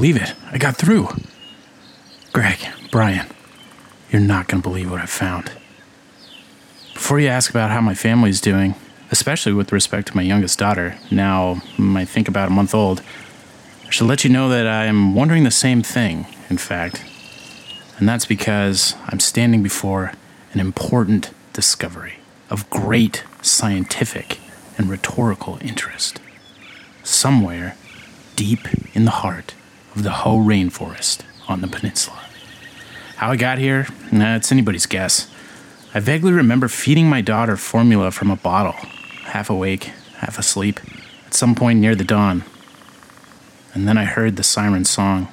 believe it. I got through. Greg, Brian, you're not going to believe what I found. Before you ask about how my family's doing, especially with respect to my youngest daughter, now I think about a month old, I should let you know that I am wondering the same thing, in fact. And that's because I'm standing before an important discovery of great scientific and rhetorical interest. Somewhere deep in the heart of the Hoh rainforest on the peninsula. How I got here? Nah, it's anybody's guess. I vaguely remember feeding my daughter formula from a bottle, half awake, half asleep, at some point near the dawn. And then I heard the siren song,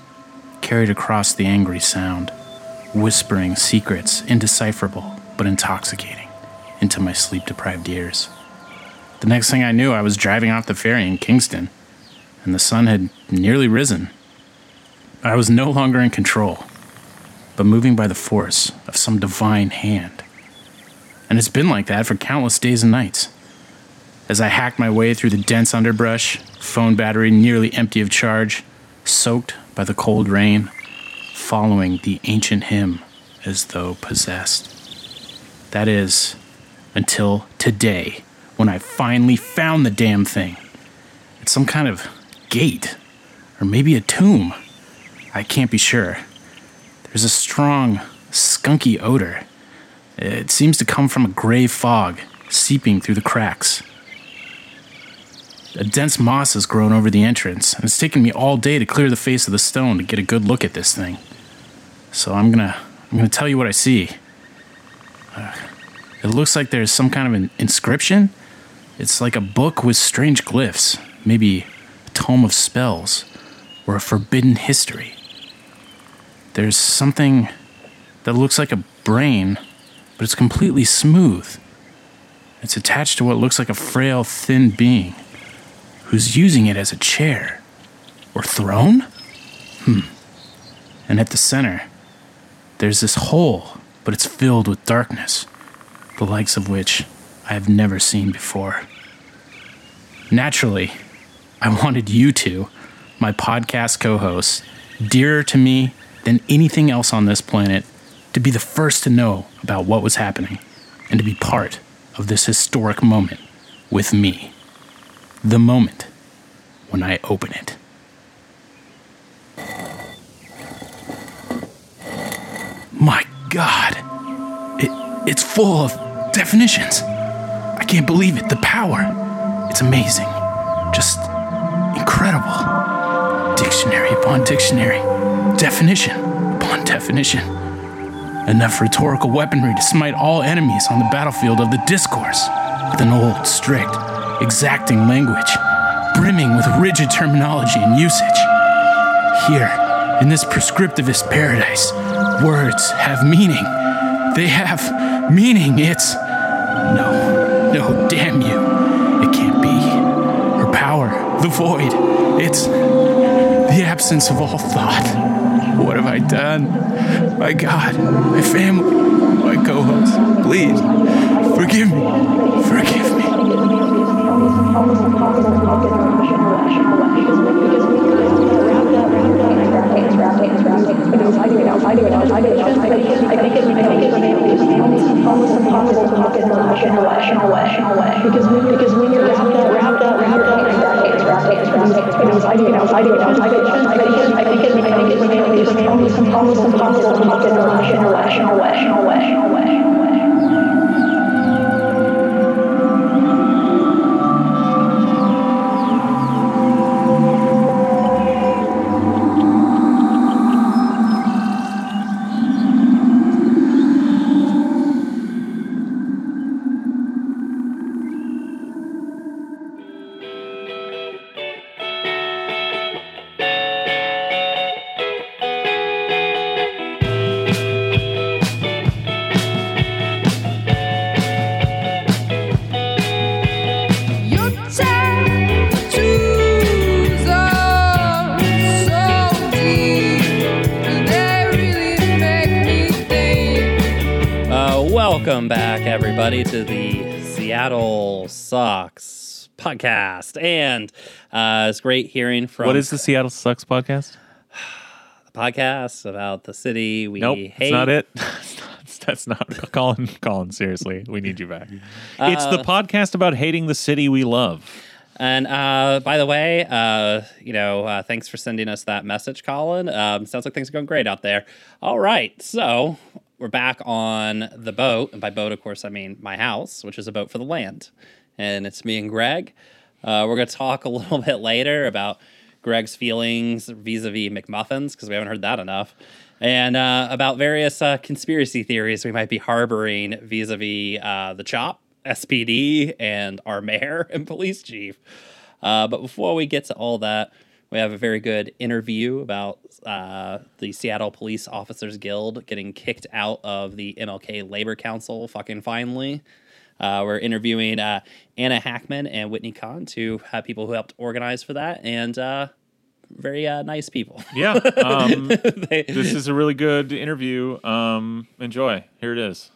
carried across the angry sound, whispering secrets indecipherable but intoxicating into my sleep deprived ears. The next thing I knew, I was driving off the ferry in Kingston, and the sun had nearly risen. I was no longer in control, but moving by the force of some divine hand. And it's been like that for countless days and nights. As I hacked my way through the dense underbrush, phone battery nearly empty of charge, soaked by the cold rain, following the ancient hymn as though possessed. That is, until today, when I finally found the damn thing. It's some kind of gate, or maybe a tomb. I can't be sure. There's a strong, skunky odor. It seems to come from a gray fog seeping through the cracks. A dense moss has grown over the entrance, and it's taken me all day to clear the face of the stone to get a good look at this thing. So I'm gonna, I'm gonna tell you what I see. Uh, it looks like there's some kind of an inscription. It's like a book with strange glyphs, maybe a tome of spells, or a forbidden history. There's something that looks like a brain, but it's completely smooth. It's attached to what looks like a frail, thin being who's using it as a chair or throne? Hmm. And at the center, there's this hole, but it's filled with darkness, the likes of which I have never seen before. Naturally, I wanted you two, my podcast co hosts, dearer to me than anything else on this planet, to be the first to know about what was happening and to be part of this historic moment with me. The moment when I open it. My God, it, it's full of definitions. I can't believe it. The power. It's amazing. Just incredible. Dictionary upon dictionary, definition upon definition. Enough rhetorical weaponry to smite all enemies on the battlefield of the discourse with an old, strict, exacting language, brimming with rigid terminology and usage. Here, in this prescriptivist paradise, words have meaning. They have meaning. It's. No, no, damn you. It can't be. Her power, the void. It's the absence of all thought. What have I done? My God, my family, my co hosts, please, forgive me. Forgive me. Because because rational, rational, rational, rational, everybody, to the Seattle Sucks podcast. And uh, it's great hearing from. What is the Seattle Sucks podcast? the podcast about the city we nope, hate. that's not it. that's not Colin. Colin, seriously, we need you back. it's the Uh, podcast about hating the city we love. And uh, by the way, uh, you know, uh, thanks for sending us that message, Colin. Um, sounds like things are going great out there. All right, so we're back on the boat, and by boat, of course, I mean my house, which is a boat for the land. And it's me and Greg. Uh, we're going to talk a little bit later about Greg's feelings vis-a-vis McMuffins because we haven't heard that enough, and uh, about various uh, conspiracy theories we might be harboring vis-a-vis uh, the Chop, SPD, and our mayor and police chief. Uh, but before we get to all that, we have a very good interview about uh, the Seattle Police Officers Guild getting kicked out of the MLK Labor Council fucking finally. Uh, we're interviewing uh, Anna Hackman and Whitney Kahn, two uh, people who helped organize for that, and uh, very uh, nice people. Yeah, um, They- this is a really good interview. Um, enjoy. Here it is.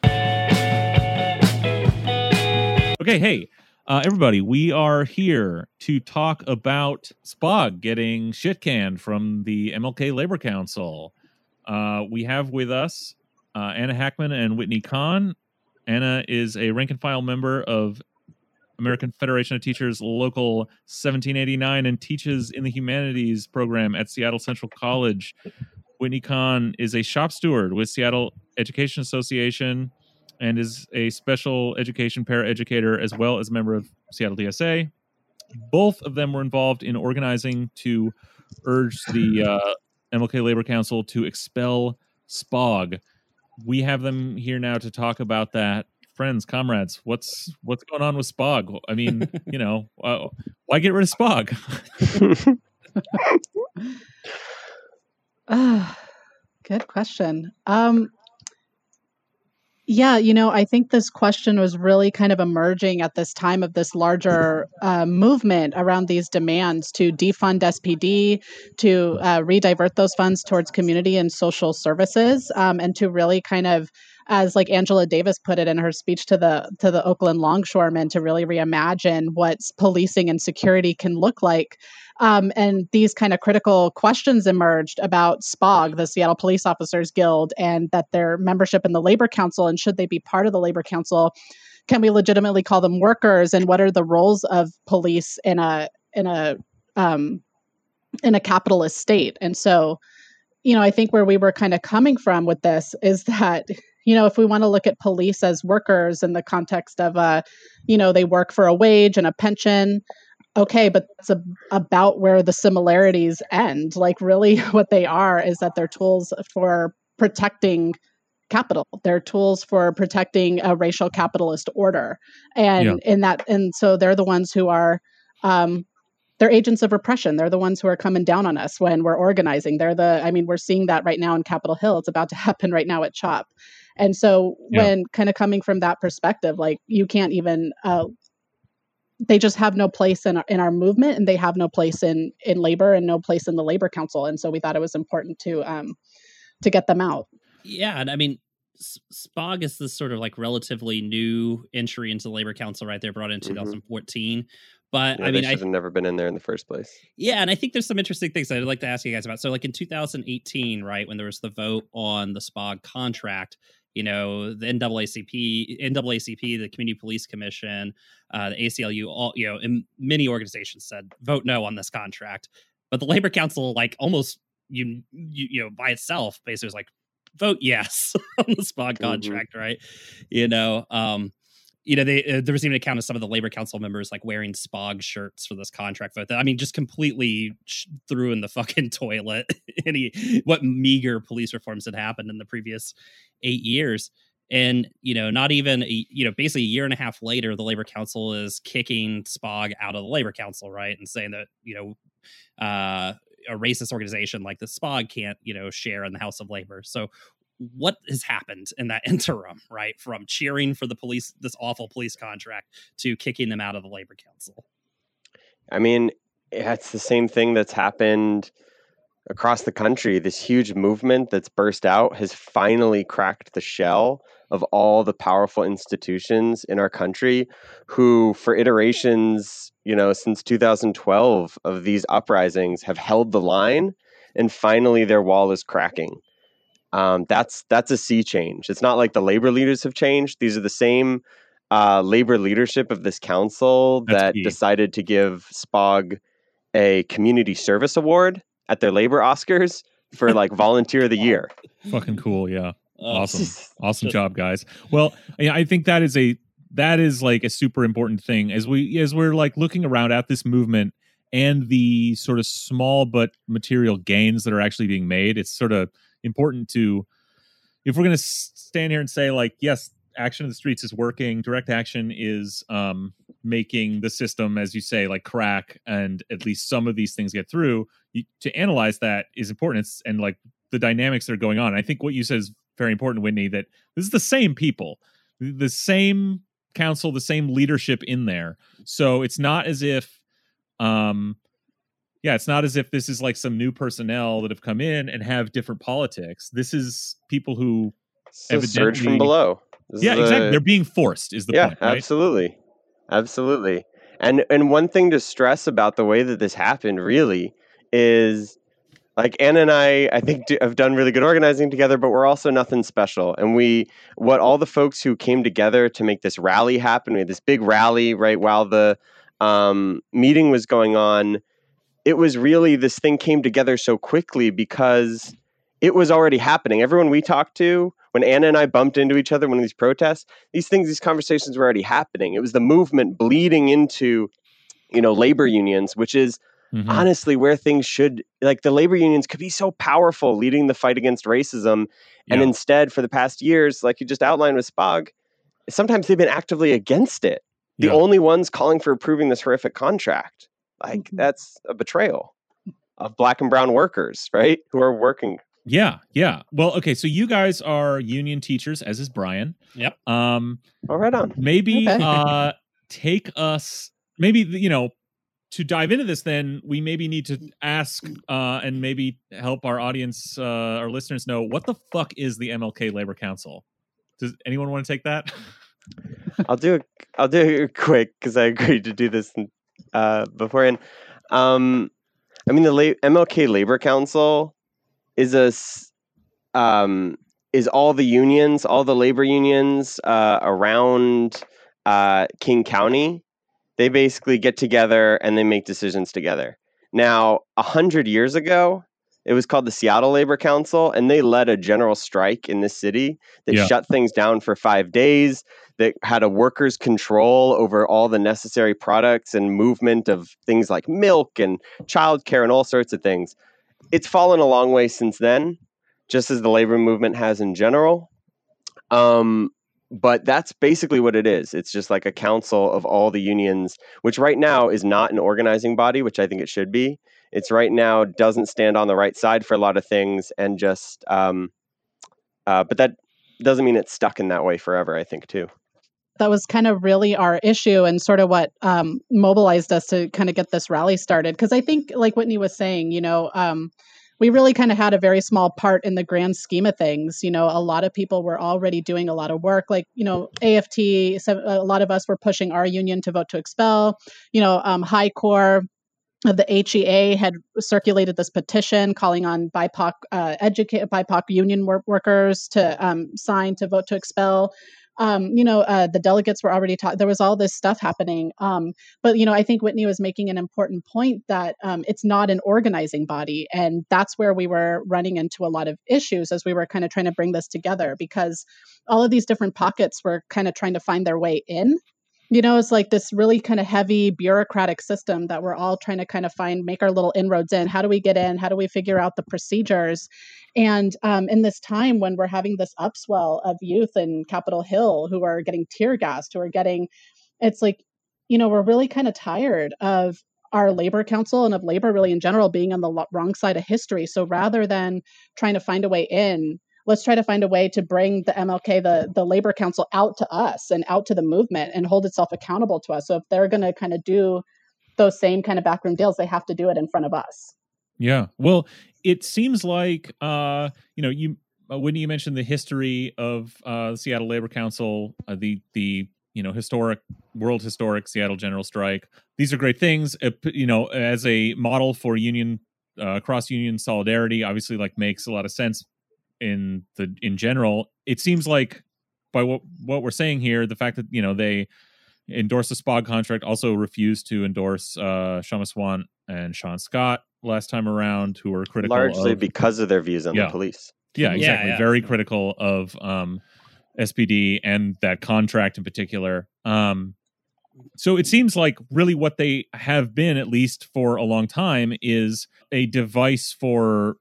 Okay, hey, uh, everybody, we are here to talk about SPOG getting shit canned from the MLK Labor Council. Uh, we have with us uh, Anna Hackman and Whitney Kahn. Anna is a rank and file member of American Federation of Teachers Local 1789 and teaches in the humanities program at Seattle Central College. Whitney Kahn is a shop steward with Seattle Education Association and is a special education paraeducator as well as a member of Seattle DSA. Both of them were involved in organizing to urge the uh, MLK Labor Council to expel SPOG. We have them here now to talk about that. Friends, comrades, what's what's going on with SPOG? I mean, you know, uh, why get rid of SPOG? Ah, good question. Um, yeah, you know, I think this question was really kind of emerging at this time of this larger uh, movement around these demands to defund SPD, to uh, redivert those funds towards community and social services, um, and to really kind of as like Angela Davis put it in her speech to the to the Oakland longshoremen to really reimagine what policing and security can look like um, and these kind of critical questions emerged about SPOG, the Seattle Police Officers Guild, and that their membership in the Labor Council, and should they be part of the Labor Council, can we legitimately call them workers? And what are the roles of police in a in a um, in a capitalist state? And so, you know, I think where we were kind of coming from with this is that you know if we want to look at police as workers in the context of uh you know they work for a wage and a pension okay but it's a, about where the similarities end. Like really what they are is that they're tools for protecting capital. They're tools for protecting a racial capitalist order. And Yeah. in that and so they're the ones who are um they're agents of repression. They're the ones who are coming down on us when we're organizing. They're the i mean we're seeing that right now in capitol hill. It's about to happen right now at chop and so Yeah. when kind of coming from that perspective like you can't even uh, they just have no place in our, in our movement and they have no place in in labor and no place in the labor council and so we thought it was important to um to get them out Yeah, and I mean, Spog is this sort of like relatively new entry into the Labor Council, right? They're brought in Mhm. 2014. But Yeah, I mean, they i have never been in there in the first place. yeah, and I think there's some interesting things I'd like to ask you guys about. So, like in 2018, right, when there was the vote on the SPOG contract, you know, the NAACP, NAACP, the Community Police Commission, uh, the ACLU, all you know, and many organizations said vote no on this contract. But the Labor Council, like almost you, you, you know, by itself, basically was like vote yes on the SPOG Mhm. contract, right? You know, um, you know, they uh, there was even an account of some of the labor council members like wearing spog shirts for this contract vote. That I mean, just completely threw in the fucking toilet any what meager police reforms had happened in the previous eight years. And you know, not even a, you know, basically a year and a half later, the labor council is kicking Spog out of the labor council, right, and saying that you know, uh, a racist organization like the Spog can't you know share in the House of Labor. So what has happened in that interim, right? From cheering for the police, this awful police contract, to kicking them out of the labor council. I mean, it's the same thing that's happened across the country. This huge movement that's burst out has finally cracked the shell of all the powerful institutions in our country who, for iterations, you know, since 2012 of these uprisings have held the line and finally their wall is cracking. Um, that's that's a sea change. It's not like the labor leaders have changed. These are the same uh, labor leadership of this council That's that key. decided to give Spog a community service award at their labor Oscars for like volunteer of the year. Fucking cool. Yeah. Uh, Awesome. Awesome job, guys. Well, yeah, I think that is a that is like a super important thing as we as we're like looking around at this movement and the sort of small but material gains that are actually being made. It's sort of important to if we're going to stand here and say like yes, action in the streets is working, direct action is um making the system as you say like crack and at least some of these things get through. You, to analyze that is important It's- and like the dynamics that are going on. I think what you said is very important, Whitney, that this is the same people, the same council, the same leadership in there. So it's not as if, um, yeah, it's not as if this is like some new personnel that have come in and have different politics. This is people who, surge from below. This yeah, exactly. a- They're being forced, is the yeah, point, right? absolutely, absolutely. And and one thing to stress about the way that this happened really is like Anna and I, I think do, have done really good organizing together, but we're also nothing special. And we, what all the folks who came together to make this rally happen, we had this big rally right while the um, meeting was going on. It was really this thing came together so quickly because it was already happening. Everyone we talked to, when Anna and I bumped into each other, one of these protests, these things, these conversations were already happening. It was the movement bleeding into, you know, labor unions, which is Mhm. honestly where things should like the labor unions could be so powerful leading the fight against racism and instead for the past years like you just outlined with spog sometimes they've been actively against it the Yeah. only ones calling for approving this horrific contract like Mhm. that's a betrayal of black and brown workers right who are working Yeah, yeah. Well, okay, so you guys are union teachers, as is Brian. Yep. Um, all right on maybe Okay. uh take us maybe you know to dive into this then we maybe need to ask uh and maybe help our audience uh our listeners know what the fuck is the mlk labor council does anyone want to take that I'll do it. I'll do it quick because I agreed to do this uh, beforehand. Um, I mean, the La- MLK Labor Council is a um, is all the unions, all the labor unions uh, around uh, King County. They basically get together and they make decisions together. Now, a hundred years ago, it was called the Seattle Labor Council, and they led a general strike in this city that Yeah. shut things down for five days that had a workers' control over all the necessary products and movement of things like milk and childcare and all sorts of things. It's fallen a long way since then, just as the labor movement has in general. Um, but that's basically what it is. It's just like a council of all the unions, which right now is not an organizing body, which I think it should be. It's right now doesn't stand on the right side for a lot of things, and just, um, uh, but that doesn't mean it's stuck in that way forever. I think too. that was kind of really our issue and sort of what um, mobilized us to kind of get this rally started. Because I think, like Whitney was saying, you know, um, we really kind of had a very small part in the grand scheme of things. You know, a lot of people were already doing a lot of work. Like, you know, AFT, a lot of us were pushing our union to vote to expel. You know, um, High Core the HEA had circulated this petition calling on BIPOC uh, educate BIPOC union wor- workers to um, sign to vote to expel um, you know, uh, the delegates were already taught. There was all this stuff happening. Um, but you know, I think Whitney was making an important point that um, it's not an organizing body, and that's where we were running into a lot of issues as we were kind of trying to bring this together because all of these different pockets were kind of trying to find their way in. You know, it's like this really kind of heavy bureaucratic system that we're all trying to kind of find, make our little inroads in. How do we get in? How do we figure out the procedures? And um, in this time when we're having this upswell of youth in Capitol Hill who are getting tear gassed, who are getting, it's like, you know, we're really kind of tired of our labor council and of labor really in general being on the wrong side of history. So rather than trying to find a way in, let's try to find a way to bring the MLK, the the labor council, out to us and out to the movement and hold itself accountable to us. So if they're going to kind of do those same kind of backroom deals, they have to do it in front of us. Yeah. Well, it seems like uh, you know, you when you mentioned the history of uh, the Seattle Labor Council, uh, the the you know historic world historic Seattle General Strike. These are great things, uh, you know, as a model for union uh, cross union solidarity obviously like makes a lot of sense in the in general. It seems like by what what we're saying here, the fact that you know they endorse the SPOG contract, also refused to endorse uh, Kshama Sawant and Shaun Scott last time around, who were critical largely of, because of their views on Yeah. the police. yeah, Yeah, exactly, yeah. very critical of um, SPD and that contract in particular. Um, so it seems like really what they have been, at least for a long time, is a device for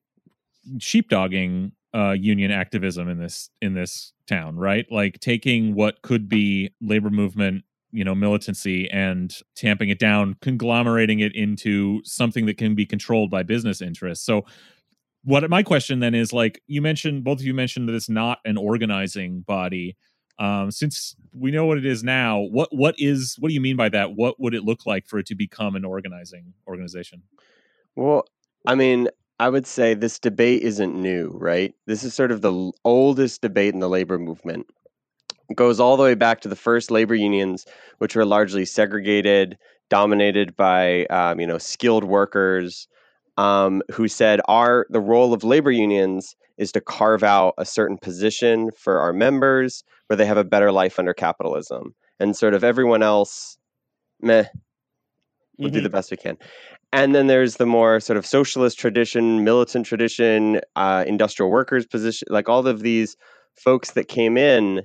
sheepdogging uh, union activism in this in this town, right? Like taking what could be labor movement, you know, militancy, and tamping it down, conglomerating it into something that can be controlled by business interests. So what my question then is like you mentioned both of you mentioned that it's not an organizing body um since we know what it is now what what is what do you mean by that what would it look like for it to become an organizing organization Well, I mean, I would say this debate isn't new, right? This is sort of the oldest debate in the labor movement. It goes all the way back to the first labor unions, which were largely segregated, dominated by um, you know skilled workers, um, who said our the role of labor unions is to carve out a certain position for our members where they have a better life under capitalism, and sort of everyone else, meh, we'll do Mhm. the best we can. And then there's the more sort of socialist tradition, militant tradition, uh, industrial workers position, like all of these folks that came in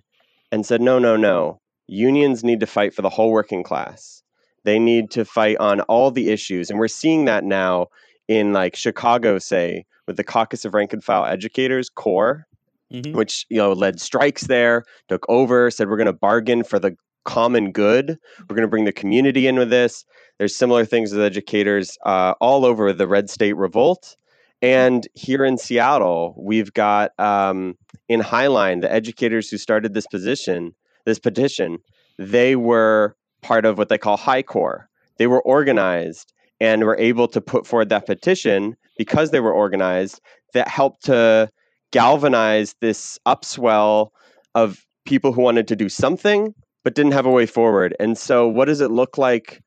and said, no, no, no. Unions need to fight for the whole working class. They need to fight on all the issues. And we're seeing that now in like Chicago, say, with the Caucus of Rank and File Educators, CORE, Mhm. which you know led strikes there, took over, said we're going to bargain for the common good. We're going to bring the community in with this. There's similar things with educators uh, all over the Red State Revolt. And here in Seattle, we've got um, in Highline the educators who started this position, this petition. They were part of what they call High Core. They were organized and were able to put forward that petition because they were organized that helped to galvanize this upswell of people who wanted to do something but didn't have a way forward. And so, what does it look like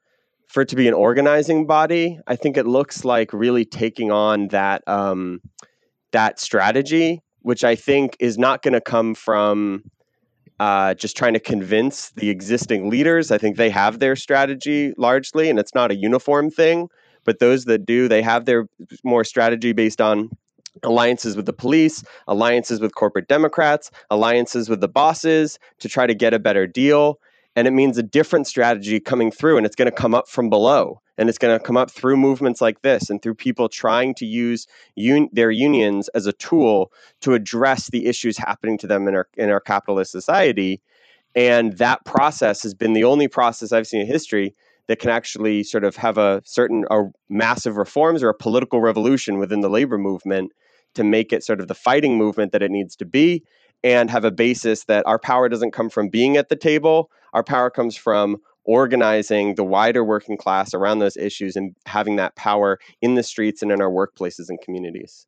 for it to be an organizing body? I think it looks like really taking on that um, that strategy, which I think is not going to come from uh, just trying to convince the existing leaders. I think they have their strategy largely, and it's not a uniform thing. But those that do, they have their more strategy based on alliances with the police, alliances with corporate Democrats, alliances with the bosses to try to get a better deal. And it means a different strategy coming through, and it's going to come up from below. And it's going to come up through movements like this and through people trying to use un- their unions as a tool to address the issues happening to them in our, in our capitalist society. And that process has been the only process I've seen in history that can actually sort of have a certain a massive reforms or a political revolution within the labor movement to make it sort of the fighting movement that it needs to be and have a basis that our power doesn't come from being at the table. Our power comes from organizing the wider working class around those issues and having that power in the streets and in our workplaces and communities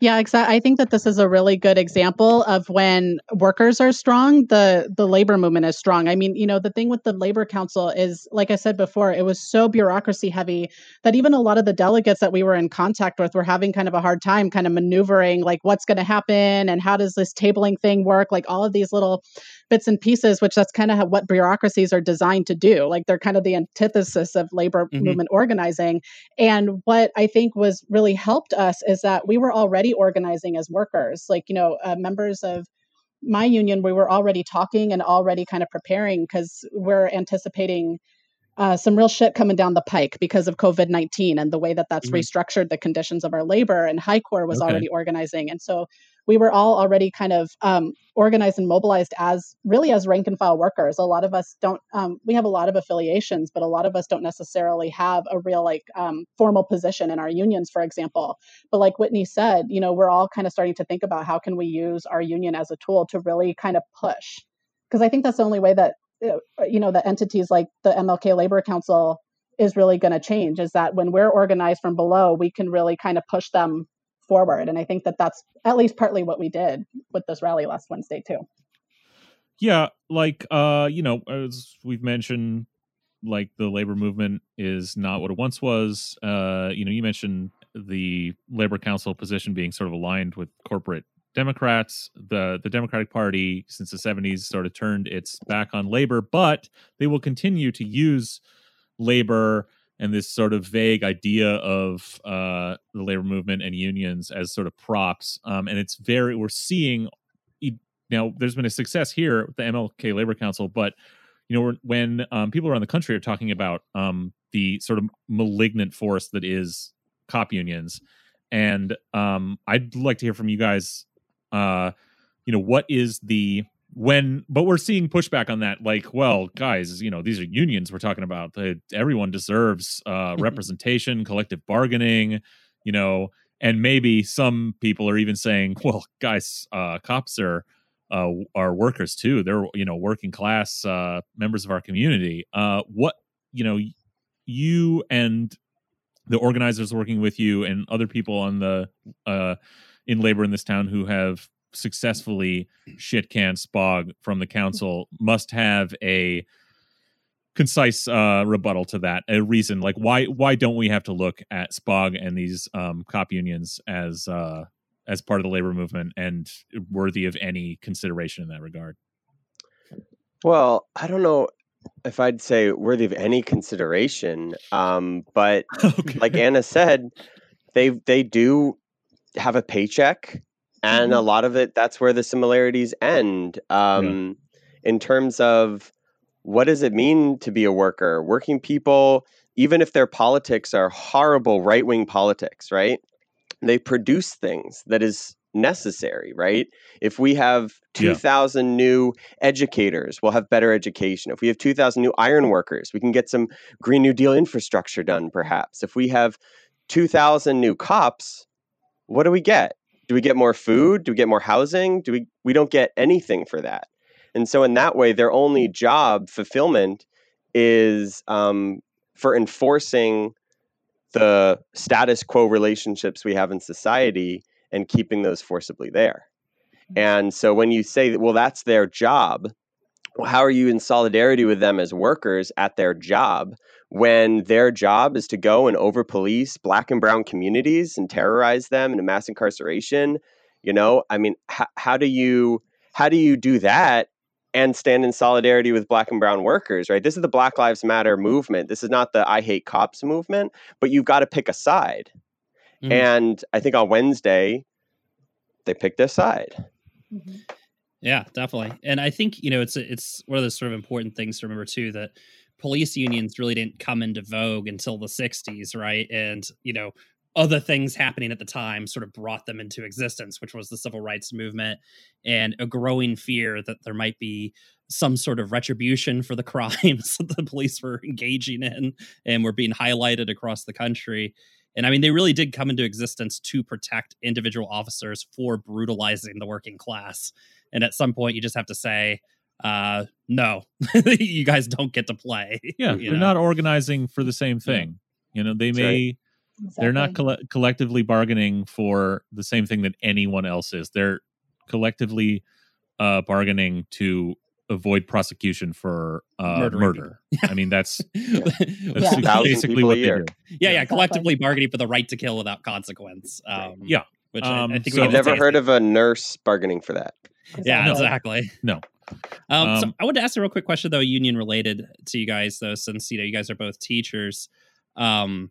Yeah, exactly. I think that this is a really good example of when workers are strong, the the labor movement is strong. I mean, you know, the thing with the labor council is like I said before, it was so bureaucracy heavy that even a lot of the delegates that we were in contact with were having kind of a hard time kind of maneuvering like what's going to happen and how does this tabling thing work, like all of these little bits and pieces which that's kind of how, what bureaucracies are designed to do. Like they're kind of the antithesis of labor Mhm. movement organizing. And what I think was really helped us is that we were already organizing as workers, like, you know, uh, members of my union, we were already talking and already kind of preparing because we're anticipating uh, some real shit coming down the pike because of COVID 19 and the way that that's Mhm. restructured the conditions of our labor. And High Core was Okay. already organizing. And so we were all already kind of um, organized and mobilized as really as rank and file workers. A lot of us don't, um, we have a lot of affiliations, but a lot of us don't necessarily have a real like um, formal position in our unions, for example. But like Whitney said, you know, we're all kind of starting to think about how can we use our union as a tool to really kind of push. Because I think that's the only way that, uh, you know, the entities like the MLK Labor Council is really going to change is that when we're organized from below, we can really kind of push them forward. And I think that that's at least partly what we did with this rally last Wednesday, too. yeah like uh you know as we've mentioned like the labor movement is not what it once was uh you know you mentioned the labor council position being sort of aligned with corporate democrats the the democratic party since the 70s sort of turned its back on labor but they will continue to use labor and this sort of vague idea of uh, the labor movement and unions as sort of props. Um, and it's very, we're seeing now there's been a success here with the MLK Labor Council, but you know, when um, people around the country are talking about um, the sort of malignant force that is cop unions, and um, I'd like to hear from you guys. Uh, you know, what is the when but we're seeing pushback on that like well guys you know these are unions we're talking about They- everyone deserves uh representation collective bargaining you know and maybe some people are even saying well guys uh cops are uh are workers too. They're you know working class uh members of our community. Uh what you know you and the organizers working with you and other people on the uh in labor in this town who have successfully shit can spog from the council must have a concise uh rebuttal to that a reason like why why don't we have to look at spog and these um cop unions as uh as part of the labor movement and worthy of any consideration in that regard? Well, I don't know if I'd say worthy of any consideration, um, but okay. like Anna said, they they do have a paycheck, and a lot of it that's where the similarities end. Um, In terms of what does it mean to be a worker? Working people, even if their politics are horrible right wing politics, right? They produce things that is necessary, right? If we have Yeah. 2,000 new educators, we'll have better education. If we have 2,000 new iron workers, we can get some Green New Deal infrastructure done, perhaps. If we have 2,000 new cops, what do we get? Do we get more food? Do we get more housing? Do we we don't get anything for that. And so in that way, their only job fulfillment is um, for enforcing the status quo relationships we have in society and keeping those forcibly there. And so when you say that, well, that's their job, how are you in solidarity with them as workers at their job when their job is to go and over police black and brown communities and terrorize them into mass incarceration? You know, I mean, h- how do you how do you do that and stand in solidarity with black and brown workers, right? This is the Black Lives Matter movement. This is not the I hate cops movement, but you've got to pick a side. Mhm. And I think on Wednesday, they picked their side. Yeah, definitely. And I think, you know, it's it's one of those sort of important things to remember too that police unions really didn't come into vogue until the 60s, right? And, you know, other things happening at the time sort of brought them into existence, which was the civil rights movement and a growing fear that there might be some sort of retribution for the crimes that the police were engaging in and were being highlighted across the country. And I mean, they really did come into existence to protect individual officers for brutalizing the working class. And at some point, you just have to say, uh, no, you guys don't get to play. yeah you they're know? not organizing for the same thing you know they That's may right. they're not colle- collectively bargaining for the same thing that anyone else is they're collectively uh bargaining to avoid prosecution for uh Murdering murder i mean that's that's Yeah. Basically what they do yeah, yeah, Exactly. collectively bargaining for the right to kill without consequence. Um, Yeah. which I- Um, I, think so- we I've never heard of a nurse bargaining for that. Yeah, Exactly. exactly. No. Um, so Um, I wanted to ask a real quick question though, union related to you guys though, since you know you guys are both teachers. Um,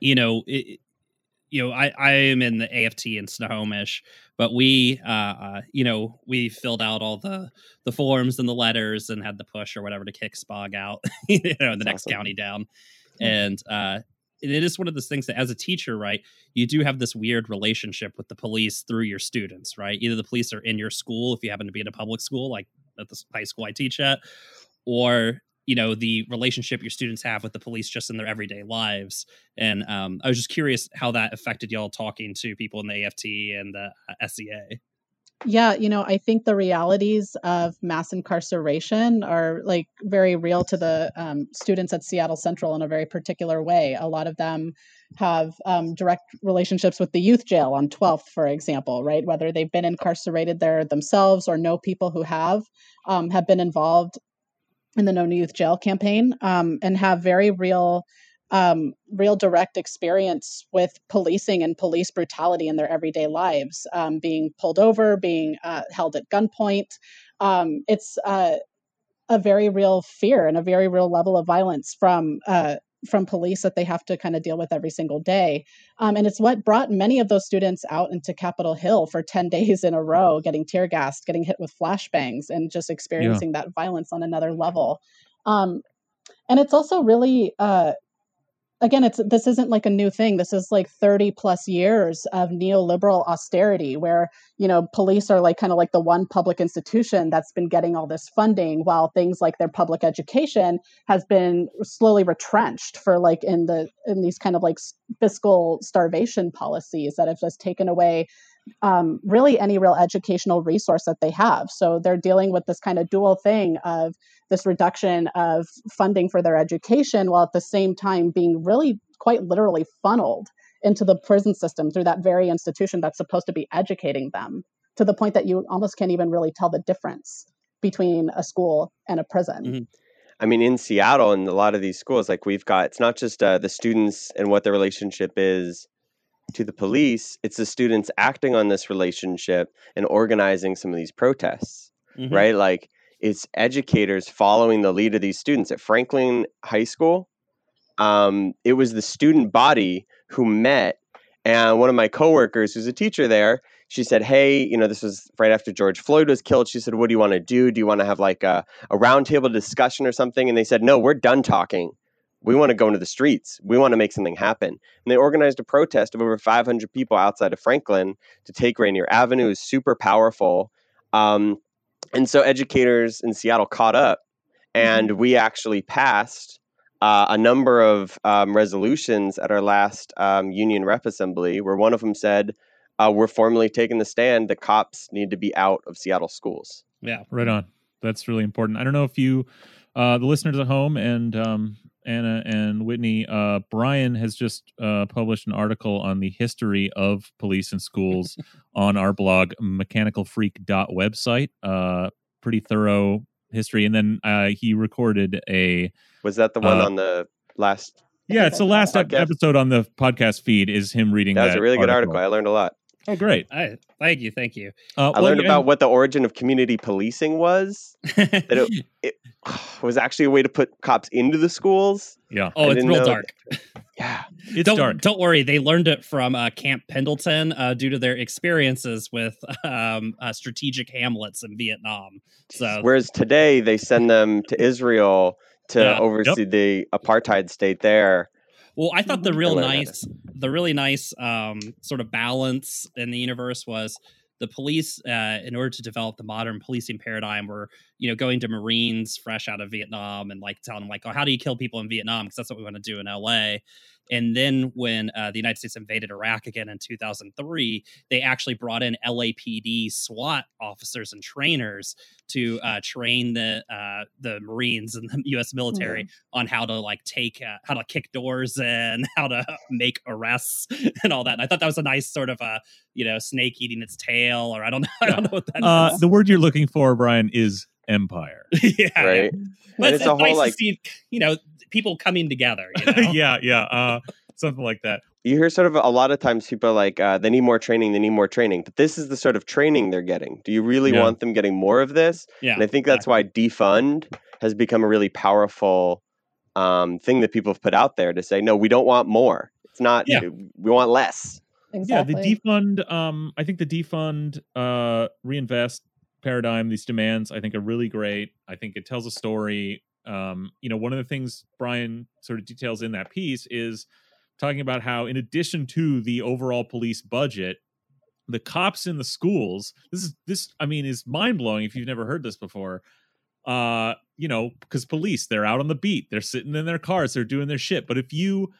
you know, it, you know, I I am in the AFT in Snohomish, but we, uh, uh, you know, we filled out all the the forms and the letters and had the push or whatever to kick Spog out, you know, in the That's next awesome. county down, and uh, it is one of those things that as a teacher, right, you do have this weird relationship with the police through your students, right? Either the police are in your school if you happen to be in a public school, like at the high school I teach at, or you know the relationship your students have with the police just in their everyday lives. And um, I was just curious how that affected y'all talking to people in the AFT and the uh, SEA. Yeah, you know, I think the realities of mass incarceration are like very real to the um, students at Seattle Central in a very particular way. A lot of them have um, direct relationships with the youth jail on 12th, for example, right? Whether they've been incarcerated there themselves or know people who have, um, have been involved in the No Youth Jail campaign um, and have very real um, real direct experience with policing and police brutality in their everyday lives, um, being pulled over, being uh, held at gunpoint. Um, it's uh, a very real fear and a very real level of violence from uh, from police that they have to kind of deal with every single day. Um, and it's what brought many of those students out into Capitol Hill for 10 days in a row, getting tear gassed, getting hit with flashbangs, and just experiencing that violence on another level. Um, and it's also really uh, again it's this isn't like a new thing. This is like 30 plus years of neoliberal austerity where you know police are like kind of like the one public institution that's been getting all this funding while things like their public education has been slowly retrenched for like in the in these kind of like fiscal starvation policies that have just taken away um, really any real educational resource that they have. So they're dealing with this kind of dual thing of this reduction of funding for their education while at the same time being really quite literally funneled into the prison system through that very institution that's supposed to be educating them to the point that you almost can't even really tell the difference between a school and a prison. Mhm. I mean, in Seattle and a lot of these schools, like we've got, it's not just uh, the students and what their relationship is to the police, it's the students acting on this relationship and organizing some of these protests, Mhm. right? Like it's educators following the lead of these students at Franklin High School. Um, it was the student body who met, and one of my coworkers, who's a teacher there, she said, "Hey, you know, this was right after George Floyd was killed." She said, "What do you want to do? Do you want to have like a, a roundtable discussion or something?" And they said, "No, we're done talking. We want to go into the streets. We want to make something happen." And they organized a protest of over 500 people outside of Franklin to take Rainier Avenue. It was super powerful. Um, and so educators in Seattle caught up, and we actually passed uh, a number of um, resolutions at our last um, union rep assembly, where one of them said, uh, "We're formally taking the stand that cops need to be out of Seattle schools." Yeah. Right on. That's really important. I don't know if you, uh, the listeners at home, and um, Anna and Whitney, uh, Brian has just uh, published an article on the history of police and schools on our blog, mechanicalfreak.website. Uh, pretty thorough history. And then uh, he recorded a, Was that the one Uh, on the last? yeah, it's the last Podcast. episode on the podcast feed is him reading That was a really good article. I learned a lot. Oh, great. I, thank you. Thank you. Uh, I well, learned yeah, about what the origin of community policing was. That it, it was actually a way to put cops into the schools. Yeah, oh, I it's real dark. Yeah, it's don't dark. don't worry. They learned it from uh, Camp Pendleton uh, due to their experiences with um, uh, strategic hamlets in Vietnam. So Whereas today they send them to Israel to Yeah. oversee the apartheid state there. Well, I thought the Mhm. real I learned that. nice, the really nice um, sort of balance in the universe was the police, uh, in order to develop the modern policing paradigm, were you know going to Marines fresh out of Vietnam and like telling them like, oh, how do you kill people in Vietnam? Because that's what we want to do in LA. And then when uh, the United States invaded Iraq again in 2003, they actually brought in LAPD SWAT officers and trainers to uh, train the uh, the Marines and the U.S. military on how to like take uh, how to kick doors and how to make arrests and all that. And I thought that was a nice sort of a you know snake eating its tail, or I don't know, I don't know what that Uh, is. the word you're looking for, Brian, is empire. yeah, yeah. Right. But it's it's, a whole, nice like- see you know people coming together. You know? yeah, yeah, uh, something like that. You hear sort of a lot of times people are like, uh, they need more training, they need more training. But this is the sort of training they're getting. Do you really Yeah. want them getting more of this? yeah. And I think that's why defund has become a really powerful um, thing that people have put out there to say, no, we don't want more. It's not, Yeah. we want less. Exactly. Yeah, the defund. Um, I think the defund, uh, reinvest paradigm, these demands, I think are really great. I think it tells a story. Um, you know, one of the things Brian sort of details in that piece is talking about how, in addition to the overall police budget, the cops in the schools. This is this. I mean, is mind blowing if you've never heard this before. Uh, you know, because police, they're out on the beat, they're sitting in their cars, they're doing their shit. But if you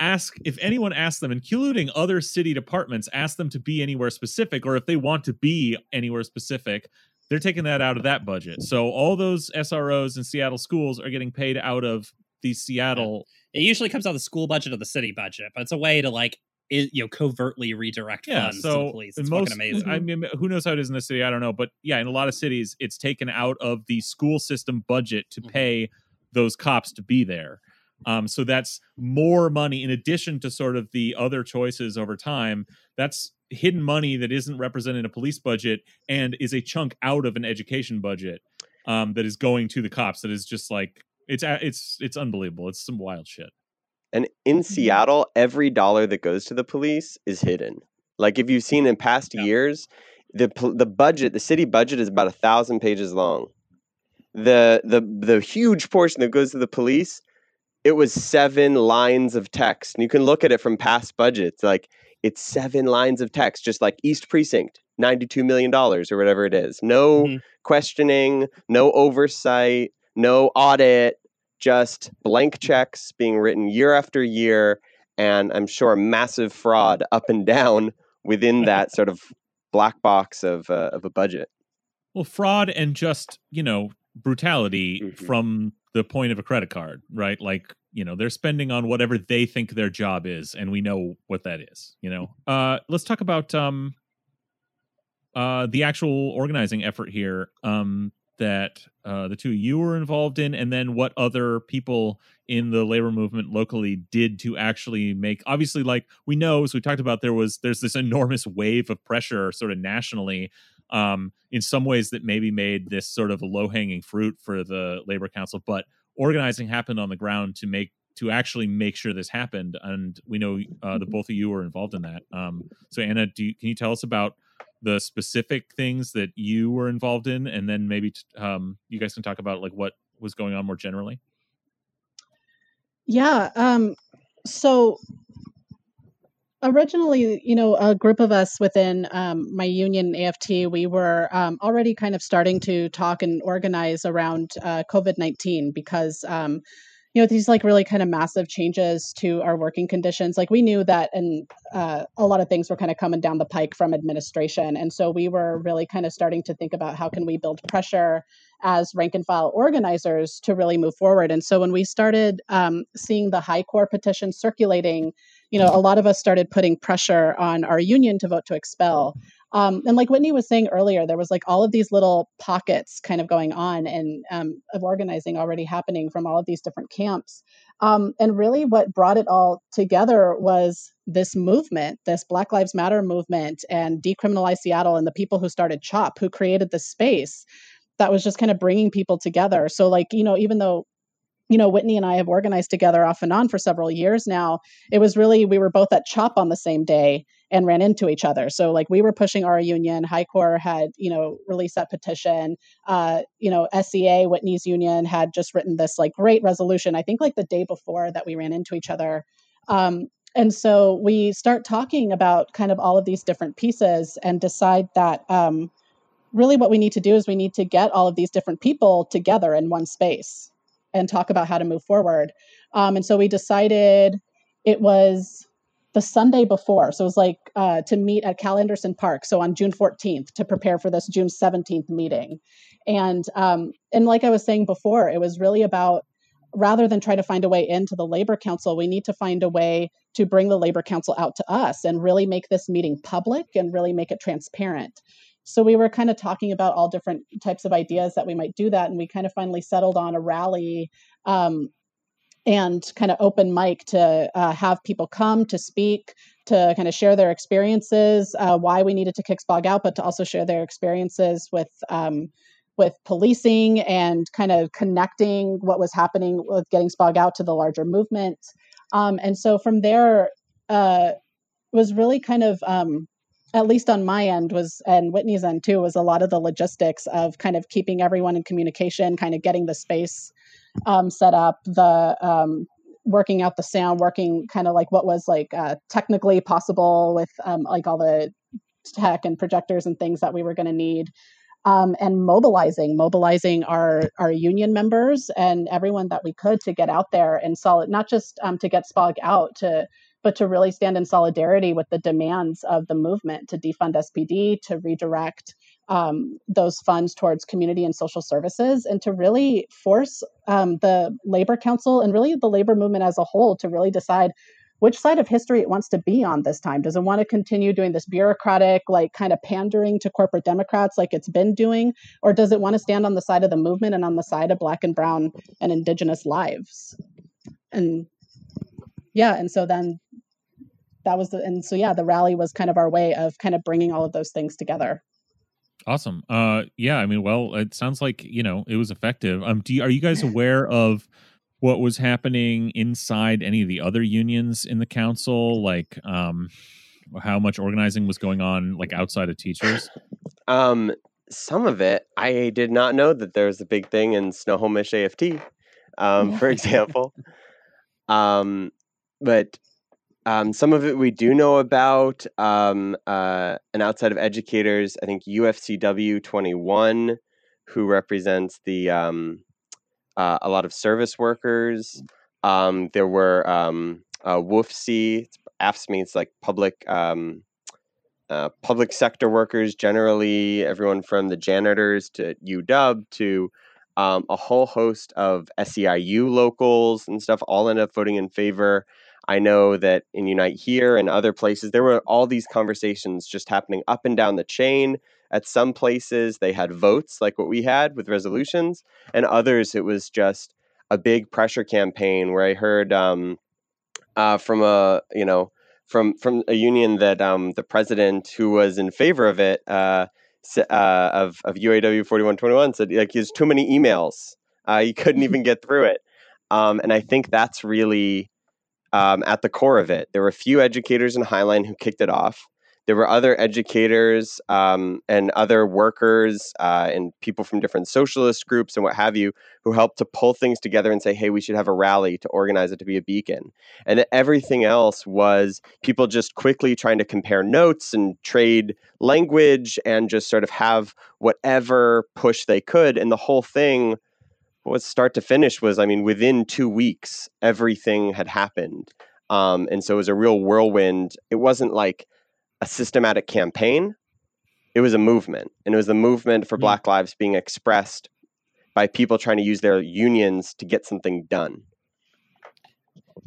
ask if anyone asks them including other city departments ask them to be anywhere specific or if they want to be anywhere specific they're taking that out of that budget so all those sros in seattle schools are getting paid out of the seattle it usually comes out of the school budget or the city budget, but it's a way to like i you know covertly redirect yeah funds to so the police. It's most fucking amazing. i mean who knows how it is in the city i don't know but yeah in a lot of cities it's taken out of the school system budget to Mhm. pay those cops to be there Um, so that's more money in addition to sort of the other choices over time. That's hidden money that isn't represented in a police budget and is a chunk out of an education budget um, that is going to the cops. That is just like it's it's it's unbelievable. It's some wild shit. And Mm-hmm. in Seattle, every dollar that goes to the police is hidden. Like if you've seen in past Yeah. years, the the budget, the city budget is about a thousand pages long. The the the huge portion that goes to the police, it was seven lines of text. And you can look at it from past budgets. Like it's seven lines of text, just like East Precinct, $92 million or whatever it is. No Mhm. questioning, no oversight, no audit, just blank checks being written year after year. And I'm sure massive fraud up and down within that sort of black box of, uh, of a budget. Well, fraud and just you know brutality Mhm. from the point of a credit card, right? Like you know they're spending on whatever they think their job is, and we know what that is. You know, uh, let's talk about um, uh, the actual organizing effort here um, that uh, the two of you were involved in, and then what other people in the labor movement locally did to actually make. Obviously, like we know, as we talked about, there was there's this enormous wave of pressure, sort of nationally, um, in some ways that maybe made this sort of a low hanging fruit for the labor council, but organizing happened on the ground to make to actually make sure this happened and we know uh, the both of you were involved in that um, so anna do you, can you tell us about the specific things that you were involved in and then maybe t- um, you guys can talk about like what was going on more generally Yeah. Um, so originally, you know, a group of us within um, my union AFT, we were um, already kind of starting to talk and organize around uh, COVID 19 because. Um, you know these like really kind of massive changes to our working conditions like we knew that and uh, a lot of things were kind of coming down the pike from administration and so we were really kind of starting to think about how can we build pressure as rank and file organizers to really move forward and so when we started um, seeing the high core petition circulating you know a lot of us started putting pressure on our union to vote to expel um, and like Whitney was saying earlier, there was like all of these little pockets kind of going on and um, of organizing already happening from all of these different camps. Um, and really, what brought it all together was this movement, this Black Lives Matter movement, and Decriminalize Seattle, and the people who started CHOP, who created the space that was just kind of bringing people together. So, like, you know, even though you know, Whitney and I have organized together off and on for several years now. It was really, we were both at CHOP on the same day and ran into each other. So, like, we were pushing our union. High Core had, you know, released that petition. Uh, you know, SEA, Whitney's union, had just written this, like, great resolution, I think, like the day before that we ran into each other. Um, and so we start talking about kind of all of these different pieces and decide that um, really what we need to do is we need to get all of these different people together in one space and talk about how to move forward. Um, and so we decided it was the Sunday before. So it was like uh, to meet at Cal Anderson Park. So on June 14th to prepare for this June 17th meeting. And um, and like I was saying before, it was really about rather than try to find a way into the labor council, we need to find a way to bring the labor council out to us and really make this meeting public and really make it transparent. So we were kind of talking about all different types of ideas that we might do that, and we kind of finally settled on a rally um, and kind of open mic to uh, have people come to speak, to kind of share their experiences, uh, why we needed to kick Spog out, but to also share their experiences with um, with policing and kind of connecting what was happening with getting Spog out to the larger movement. Um, and so from there, uh, was really kind of um, at least on my end was and whitney's end too was a lot of the logistics of kind of keeping everyone in communication kind of getting the space um, set up the um, working out the sound working kind of like what was like uh, technically possible with um, like all the tech and projectors and things that we were going to need um, and mobilizing mobilizing our our union members and everyone that we could to get out there and solid not just um, to get spog out to but to really stand in solidarity with the demands of the movement to defund SPD, to redirect um, those funds towards community and social services, and to really force um, the Labor Council and really the labor movement as a whole to really decide which side of history it wants to be on this time. Does it want to continue doing this bureaucratic, like kind of pandering to corporate Democrats like it's been doing, or does it want to stand on the side of the movement and on the side of Black and Brown and Indigenous lives? and yeah, and so then that was the and so yeah, the rally was kind of our way of kind of bringing all of those things together. Awesome. Uh, yeah. I mean, well, it sounds like you know it was effective. Um, do you, are you guys aware of what was happening inside any of the other unions in the council? Like, um, how much organizing was going on, like outside of teachers? Um, some of it, I did not know that there was a big thing in Snohomish AFT, um, for example. um, but um, some of it we do know about. Um, uh, and outside of educators, I think UFCW 21, who represents the um, uh, a lot of service workers. Um, there were um, uh, WFSE, AFS means like public um, uh, public sector workers generally, everyone from the janitors to UW to um, a whole host of SEIU locals and stuff all ended up voting in favor. I know that in Unite Here and other places, there were all these conversations just happening up and down the chain. At some places, they had votes like what we had with resolutions, and others, it was just a big pressure campaign where I heard um, uh, from a you know from from a union that um, the president who was in favor of it uh, uh, of of UAW forty one twenty one said like he has too many emails. Uh, he couldn't even get through it, um, and I think that's really um, at the core of it. There were a few educators in Highline who kicked it off. There were other educators um, and other workers uh, and people from different socialist groups and what have you who helped to pull things together and say, hey, we should have a rally to organize it to be a beacon. And everything else was people just quickly trying to compare notes and trade language and just sort of have whatever push they could. And the whole thing was start to finish was, I mean, within two weeks, everything had happened. Um, and so it was a real whirlwind. It wasn't like a systematic campaign. It was a movement. And it was the movement for Mm. Black Lives being expressed by people trying to use their unions to get something done.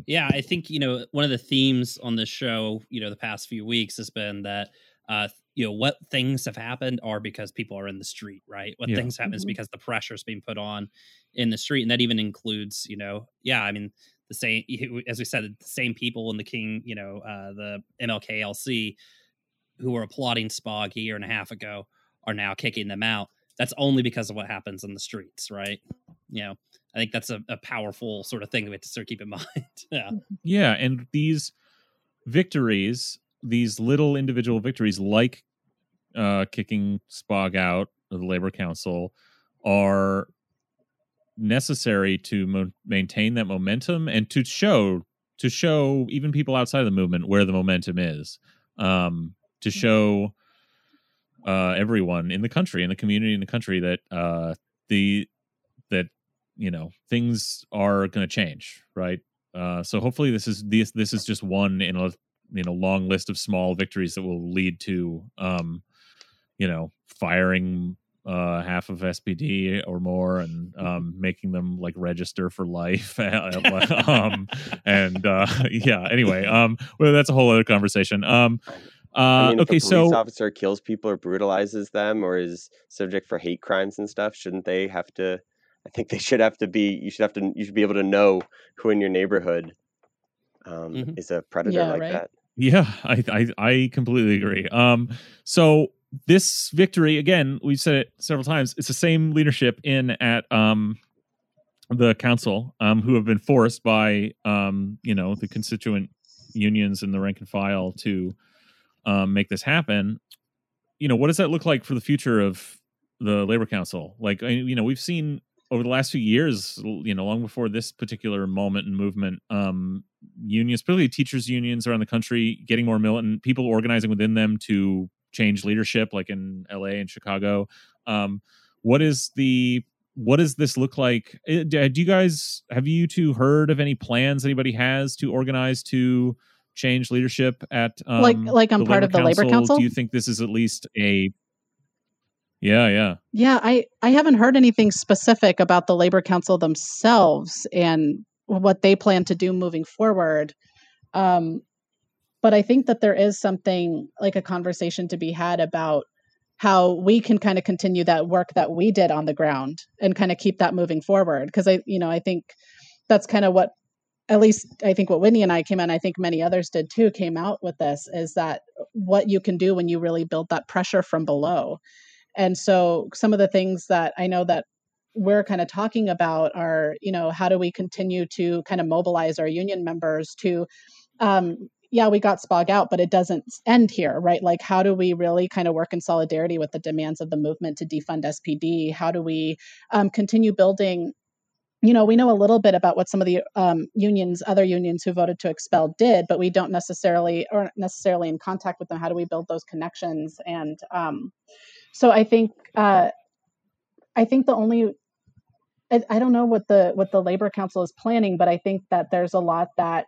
Yeah, I think you know one of the themes on this show, you know, the past few weeks has been that uh you know what things have happened are because people are in the street, right? What Yeah. things happen is Mhm. because the pressure is being put on in the street, and that even includes, you know, yeah, I mean the same as we said, the same people in the King, you know, uh the MLKLC who were applauding Spog a year and a half ago are now kicking them out. That's only because of what happens in the streets, right? You know, I think that's a, a powerful sort of thing we have to sort of keep in mind. yeah. Yeah, and these victories, these little individual victories, like uh, kicking Spog out of the Labor Council, are necessary to mo- maintain that momentum and to show to show even people outside of the movement where the momentum is. Um, to show uh, everyone in the country, in the community, in the country that uh, the that you know things are going to change, right? Uh, so hopefully this is this this is just one in a in know long list of small victories that will lead to um, you know firing uh, half of SPD or more and um, making them like register for life. um, and uh, yeah, anyway, um, well, that's a whole other conversation. Um, uh, I mean, if okay, a police so officer kills people or brutalizes them or is subject for hate crimes and stuff, shouldn't they have to? I think they should have to be. You should have to. You should be able to know who in your neighborhood um, Mhm. is a predator Yeah, like right. that. Yeah, I, I I completely agree. Um, so this victory again, we've said it several times. It's the same leadership in at um the council um who have been forced by um you know the constituent unions and the rank and file to um make this happen. You know, what does that look like for the future of the labor council? Like you know, we've seen over the last few years, you know, long before this particular moment and movement, um, unions, particularly teachers' unions around the country, getting more militant, people organizing within them to change leadership, like in LA and Chicago. Um, what is the what does this look like? Eh, Do do you guys have you two heard of any plans anybody has to organize to change leadership at um, Like- like I'm part of the Labor Council? Do you think this is at least a yeah, yeah. Yeah, I I haven't heard anything specific about the labor council themselves and what they plan to do moving forward. Um, but I think that there is something like a conversation to be had about how we can kind of continue that work that we did on the ground and kind of keep that moving forward because I you know I think that's kind of what at least I think what Whitney and I came out, and I think many others did too, came out with this is that what you can do when you really build that pressure from below. And so some of the things that I know that we're kind of talking about are, you know, how do we continue to kind of mobilize our union members to, um, yeah, we got SPOG out, but it doesn't end here, right? Like, how do we really kind of work in solidarity with the demands of the movement to defund SPD? How do we um, continue building you know, we know a little bit about what some of the um, unions, other unions who voted to expel did, but we don't necessarily, or necessarily in contact with them. How do we build those connections? And um, so I think, uh, I think the only, I, I don't know what the what the labor council is planning, but I think that there's a lot that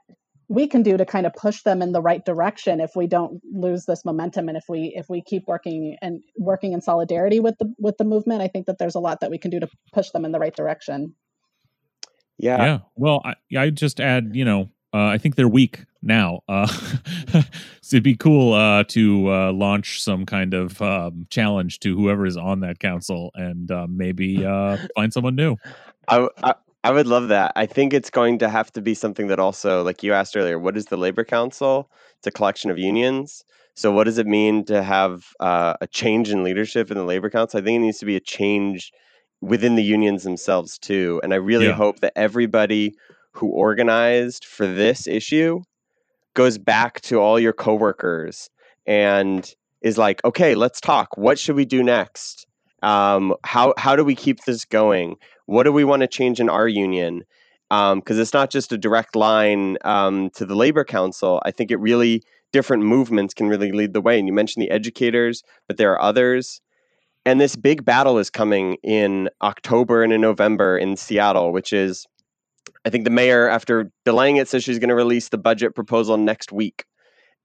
we can do to kind of push them in the right direction if we don't lose this momentum and if we if we keep working and working in solidarity with the with the movement. I think that there's a lot that we can do to push them in the right direction. Yeah. Yeah. Well, I, I just add, you know, uh, I think they're weak now. Uh, so it'd be cool uh, to uh, launch some kind of um, challenge to whoever is on that council and uh, maybe uh, find someone new. I, I I would love that. I think it's going to have to be something that also, like you asked earlier, what is the labor council? It's a collection of unions. So, what does it mean to have uh, a change in leadership in the labor council? I think it needs to be a change within the unions themselves too. And I really Yeah. hope that everybody who organized for this issue goes back to all your coworkers and is like, okay, let's talk. What should we do next? Um, how how do we keep this going? What do we want to change in our union? Because it's not just a direct line um, to the labor council. I think it really different movements can really lead the way. And you mentioned the educators, but there are others. And this big battle is coming in October and in November in Seattle, which is, I think the mayor, after delaying it, says she's going to release the budget proposal next week.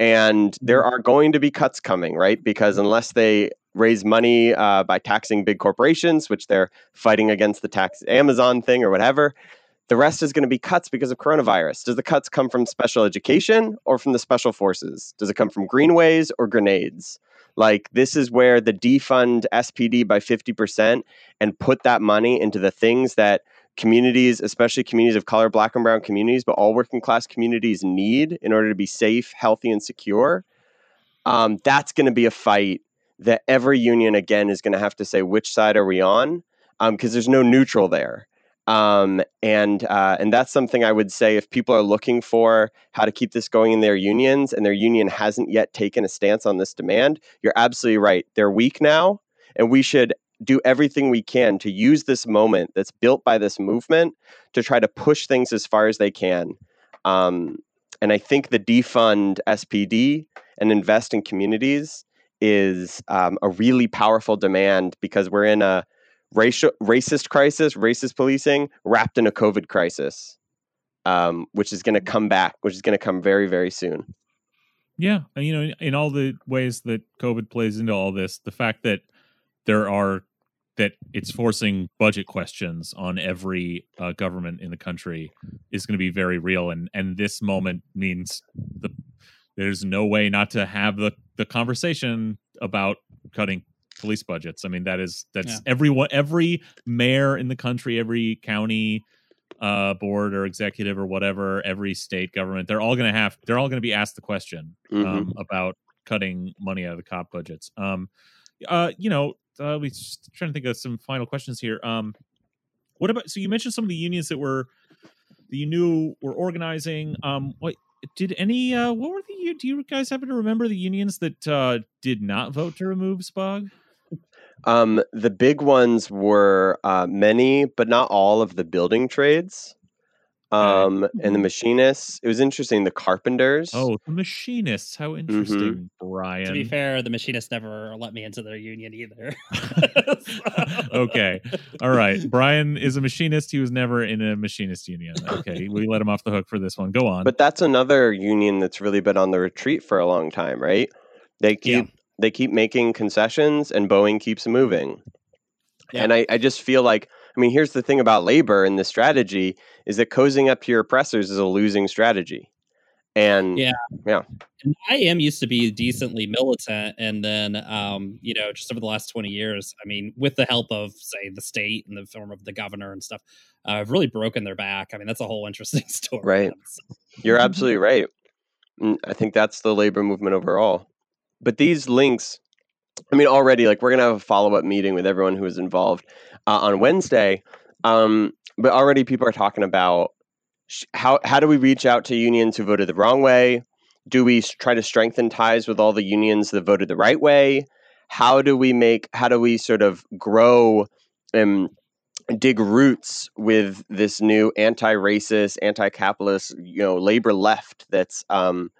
And there are going to be cuts coming, right? Because unless they raise money uh, by taxing big corporations, which they're fighting against the tax Amazon thing or whatever, the rest is going to be cuts because of coronavirus. Does the cuts come from special education or from the special forces? Does it come from greenways or grenades? Like this is where the defund SPD by 50% and put that money into the things that communities, especially communities of color, black and brown communities, but all working class communities need in order to be safe, healthy, and secure. Um, that's going to be a fight that every union again is going to have to say which side are we on because there's no neutral there. Um, and uh, and that's something I would say if people are looking for how to keep this going in their unions and their union hasn't yet taken a stance on this demand, you're absolutely right. They're weak now, and we should do everything we can to use this moment that's built by this movement to try to push things as far as they can. Um, and I think the defund SPD and invest in communities is um, a really powerful demand because we're in a racial racist crisis, racist policing wrapped in a COVID crisis, um, which is going to come back, which is going to come very, very soon. Yeah, and you know, in, in all the ways that COVID plays into all this, the fact that there are that it's forcing budget questions on every uh, government in the country is going to be very real, and and this moment means the there's no way not to have the the conversation about cutting police budgets. I mean, that is that's Yeah. everyone, every mayor in the country, every county uh, board or executive or whatever, every state government, they're all going to have, they're all going to be asked the question um, about cutting money out of the cop budgets. Um, uh, you know, uh, we trying to think of some final questions here. Um, what about? So you mentioned some of the unions that were that you knew were organizing. Um, what did any? Uh, what were the? Do you guys happen to remember the unions that uh, did not vote to remove SPOG? Um, the big ones were uh, many, but not all of the building trades. Um, and the machinists. It was interesting. The carpenters. Oh, the machinists. How interesting, Brian. To be fair, the machinists never let me into their union either. okay. All right. Brian is a machinist. He was never in a machinist union. Okay. We let him off the hook for this one. Go on. But that's another union that's really been on the retreat for a long time, right? They keep Yeah. they keep making concessions and Boeing keeps moving. Yeah. And I, I just feel like I mean, here's the thing about labor and this strategy is that cozying up to your oppressors is a losing strategy. And Yeah. Yeah. And IAM used to be decently militant, and then um, you know, just over the last twenty years, I mean, with the help of say the state in the form of the governor and stuff, uh, have really broken their back. I mean, that's a whole interesting story. Right. You're absolutely right. I think that's the labor movement overall. But these links, I mean, already, like, we're going to have a follow up meeting with everyone who is involved uh, on Wednesday. Um, but already people are talking about sh- how, how do we reach out to unions who voted the wrong way? Do we try to strengthen ties with all the unions that voted the right way? How do we make, how do we sort of grow and dig roots with this new anti-racist, anti-capitalist, you know, labor left that's um,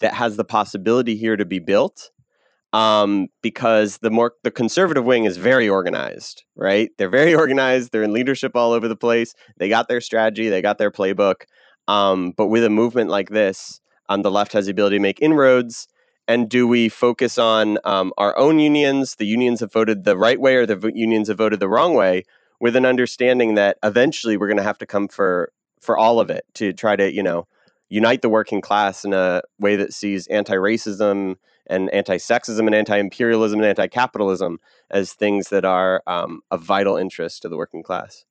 that has the possibility here to be built. Um, because the more the conservative wing is very organized, right? They're very organized. They're in leadership all over the place. They got their strategy. They got their playbook. Um, but with a movement like this, um, the left has the ability to make inroads. And do we focus on um, our own unions, the unions have voted the right way, or the v- unions have voted the wrong way? with an understanding that eventually we're going to have to come for for all of it to try to you know unite the working class in a way that sees anti-racism and anti-sexism and anti-imperialism and anti-capitalism as things that are um, of vital interest to the working class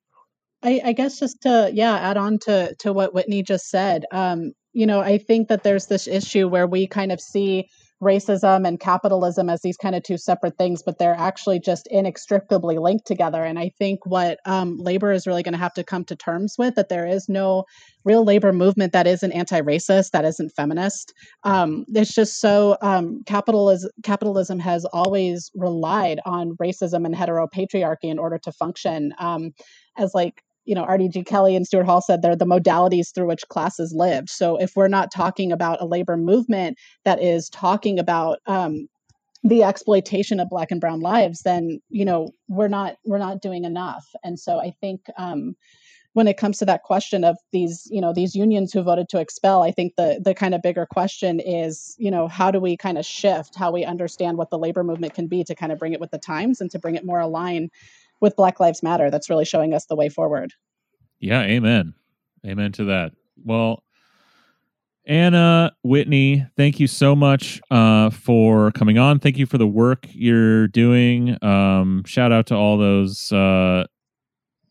I, I guess just to yeah add on to to what Whitney just said. Um, you know, I think that there's this issue where we kind of see racism and capitalism as these kind of two separate things, but they're actually just inextricably linked together. And I think what um, labor is really going to have to come to terms with that there is no real labor movement that isn't anti-racist, that isn't feminist. Um, it's just so um, capitalism capitalism has always relied on racism and heteropatriarchy in order to function. Um, as like you know rdg kelley and stuart hall said they're the modalities through which classes lived so if we're not talking about a labor movement that is talking about um, the exploitation of black and brown lives then you know we're not we're not doing enough. And so i think um, when it comes to that question of these you know these unions who voted to expel i think the the kind of bigger question is you know how do we kind of shift how we understand what the labor movement can be to kind of bring it with the times and to bring it more aligned with black lives matter that's really showing us the way forward Yeah, amen. Amen to that. Well, Anna, Whitney, thank you so much uh, for coming on. Thank you for the work you're doing. Um, shout out to all those uh,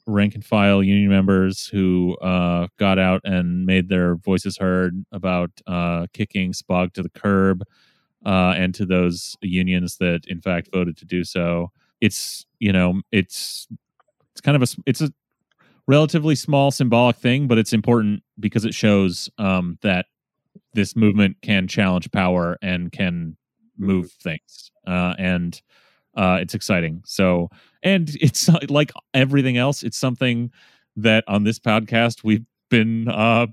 rank and file union members who uh, got out and made their voices heard about uh, kicking Spog to the curb, uh, and to those unions that, in fact, voted to do so. It's you know, it's it's kind of a it's a relatively small symbolic thing, but it's important because it shows um, that this movement can challenge power and can move things, uh, and uh, it's exciting. So, and it's like everything else, it's something that on this podcast we've been uh,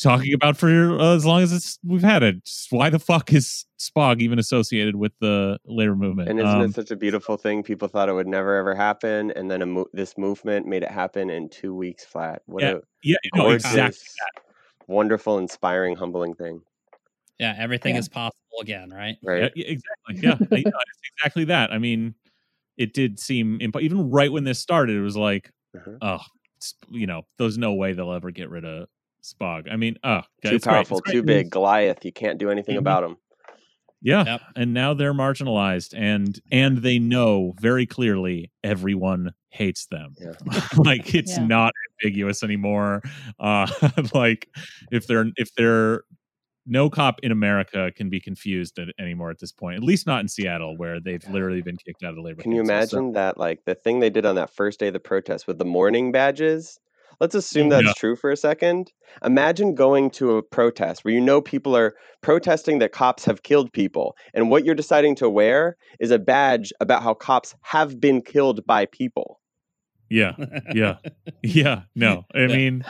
talking about for uh, as long as it's we've had it. Just Why the fuck is Spog even associated with the labor movement? and isn't Um, it such a beautiful thing people thought it would never ever happen and then a mo- this movement made it happen in two weeks flat what Yeah, a yeah, no, gorgeous exactly. wonderful inspiring humbling thing yeah, everything Yeah. is possible again, right? right Yeah, yeah, exactly. Yeah, I- it's exactly that. I mean, it did seem imp- even right when this started, it was like, Mhm. oh, it's, you know, there's no way they'll ever get rid of Spog. I mean, oh, too it's great. powerful It's great too big goliath you can't do anything Mhm. about him Yeah, Yep. and now they're marginalized, and and they know very clearly everyone hates them. Yeah. like it's Yeah. not ambiguous anymore. Uh, like if they're if they're no cop in America can be confused at, anymore at this point. At least not in Seattle, where they've literally been kicked out of labor. Can you council. So- imagine that, like the thing they did on that first day of the protest with the mourning badges? Let's assume that's Yeah. true for a second. Imagine going to a protest where you know people are protesting that cops have killed people, and what you're deciding to wear is a badge about how cops have been killed by people. Yeah, yeah, yeah. No, I mean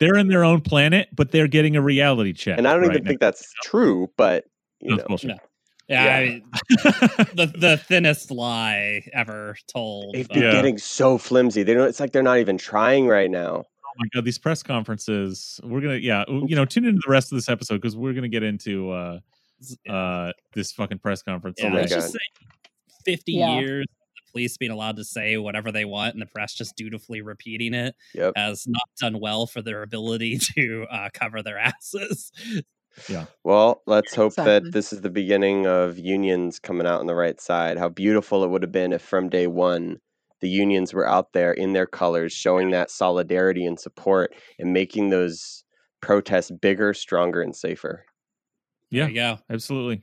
they're in their own planet, but they're getting a reality check. And I don't right even think that's true, but you now. know, bullshit. No. Yeah, Yeah. I mean, the the thinnest lie ever told. they've been Yeah. getting so flimsy. They don't. It's like they're not even trying right now. Oh my god, these press conferences. We're gonna, yeah, you know, tune into the rest of this episode because we're gonna get into uh uh this fucking press conference. Yeah, Oh my let's just say 50 Yeah. years of the police being allowed to say whatever they want and the press just dutifully repeating it Yep. has not done well for their ability to uh, cover their asses. Yeah. Well, let's hope Exactly. that this is the beginning of unions coming out on the right side. How beautiful it would have been if from day one the unions were out there in their colors, showing that solidarity and support and making those protests bigger, stronger, and safer. Yeah. There you go. Absolutely.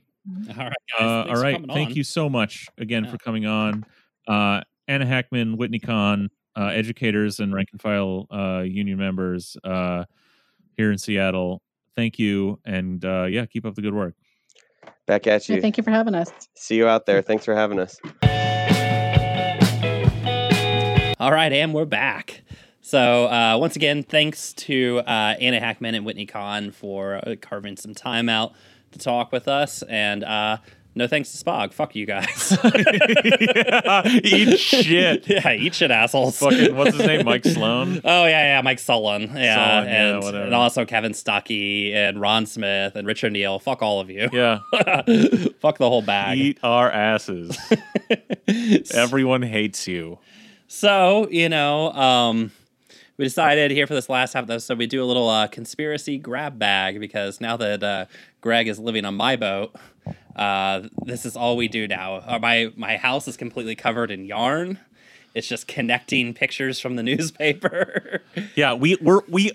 All right, guys. Uh, thanks all for right. coming Thank on. you so much again Yeah. for coming on. Uh, Anna Hackman, Whitney Kahn, uh, educators and rank and file uh, union members uh, here in Seattle. Thank you. And uh, yeah, keep up the good work. Back at Yeah, you. thank you for having us. See you out there. Thanks for having us. All right, and we're back. So uh, once again, thanks to uh, Anna Hackman and Whitney Kahn for uh, carving some time out to talk with us, and uh, no thanks to Spog. Fuck you guys. yeah, eat shit. yeah, eat shit, assholes. Fucking, what's his name? Mike Sloan? Oh yeah, yeah, Mike Solan, yeah, Solan, yeah, and, whatever. and also Kevin Stuckey and Ron Smith and Richard Neal. Fuck all of you. Yeah. Fuck the whole bag. Eat our asses. Everyone hates you. So, you know, um, we decided here for this last half of the episode, we do a little uh, conspiracy grab bag because now that uh, Greg is living on my boat, uh, this is all we do now. Uh, my my house is completely covered in yarn. It's just connecting pictures from the newspaper. Yeah, we we're we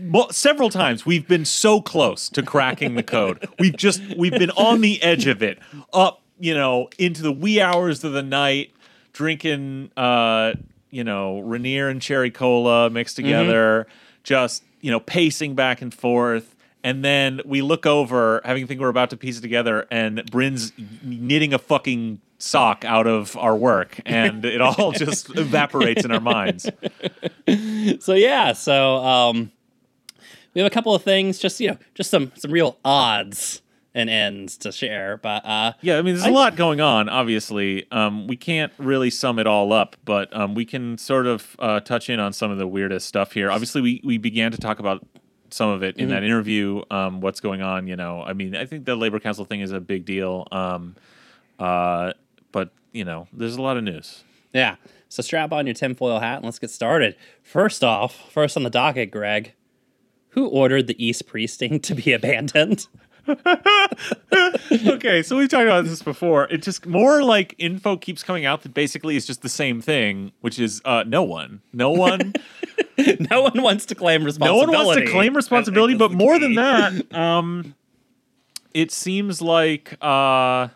well, several times we've been so close to cracking the code. We've just we've been on the edge of it, up you know into the wee hours of the night, drinking uh you know Rainier and cherry cola mixed together, just you know pacing back and forth. And then we look over, having think we're about to piece it together, and Bryn's knitting a fucking sock out of our work, and it all just evaporates in our minds. so yeah, so um, we have a couple of things, just you know, just some some real odds and ends to share. But uh, Yeah, I mean, there's a lot going on. Obviously, um, we can't really sum it all up, but um, we can sort of uh, touch in on some of the weirdest stuff here. Obviously, we we began to talk about some of it in that interview. Um, what's going on? You know, I mean, I think the labor council thing is a big deal. Um, uh, but you know, there's a lot of news. yeah, so strap on your tinfoil hat and let's get started. First off, first on the docket, Greg, who ordered the East Precinct to be abandoned? okay, so we've talked about this before. It just more like info keeps coming out that basically is just the same thing, which is uh, no one, no one. no one wants to claim responsibility. no responsibility. one wants to claim responsibility but more than that um it seems like uh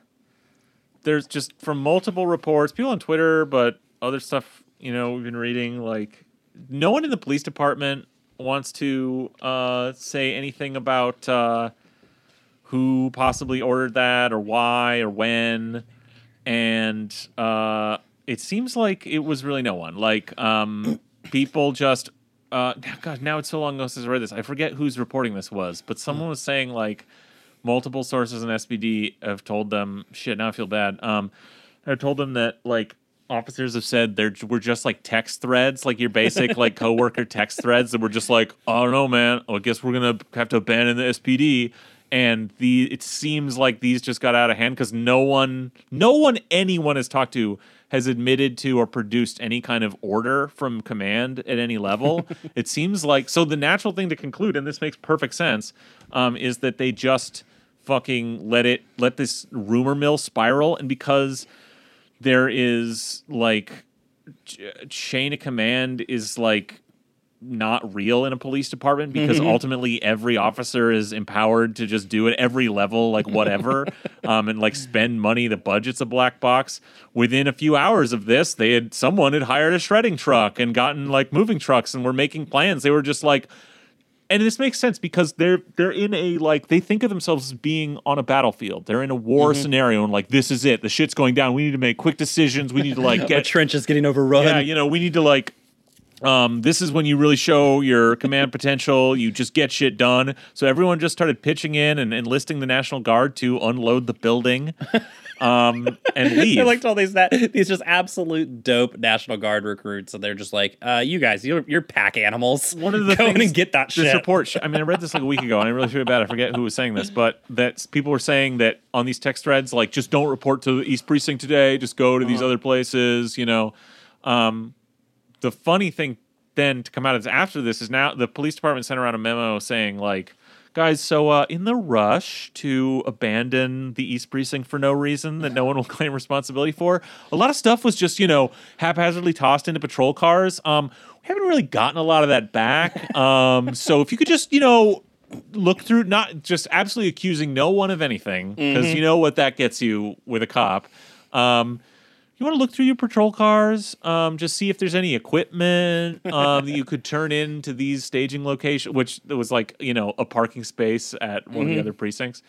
there's just from multiple reports people on twitter but other stuff you know we've been reading like no one in the police department wants to uh say anything about uh who possibly ordered that or why or when and uh it seems like it was really no one like um people just uh god now it's so long ago since i read this. I forget whose reporting this was but someone was saying like multiple sources in spd have told them shit now i feel bad um have told them that like officers have said there were just like text threads like your basic like coworker text threads that were just like i don't know man. I guess we're gonna have to abandon the spd and the it seems like these just got out of hand because no one no one anyone has talked to has admitted to or produced any kind of order from command at any level it seems like so the natural thing to conclude and this makes perfect sense um, is that they just fucking let it let this rumor mill spiral and because there is like ch- chain of command is like not real in a police department because ultimately every officer is empowered to just do it every level like whatever um, and like spend money the budget's a black box within a few hours of this they had someone had hired a shredding truck and gotten like moving trucks and were making plans they were just like and this makes sense because they're they're in a like they think of themselves as being on a battlefield. They're in a war scenario and like this is it. The shit's going down. We need to make quick decisions. We need to like get trench is getting overrun. yeah, you know, we need to like um, this is when you really show your command potential. You just get shit done. So everyone just started pitching in and enlisting the National Guard to unload the building um, and leave. I liked all these that these just absolute dope National Guard recruits, and they're just like, uh, "You guys, you're you're pack animals. One of the go things and get that this shit." report. I mean, I read this like a week ago, and I really feel bad. I forget who was saying this, but that people were saying that on these text threads, like, just don't report to the East Precinct today. Just go to these Uh-huh. other places. You know, um, the funny thing then to come out is after this is now the police department sent around a memo saying like guys. So, uh, in the rush to abandon the East Precinct for no reason that no one will claim responsibility for, a lot of stuff was just, you know, haphazardly tossed into patrol cars. Um, we haven't really gotten a lot of that back. Um, so, if you could just, you know, look through, not just absolutely accusing no one of anything, because Mm-hmm. you know what that gets you with a cop. Um, you want to look through your patrol cars, um, just see if there's any equipment um, that you could turn into these staging locations, which was like you know a parking space at one Mm-hmm. of the other precincts.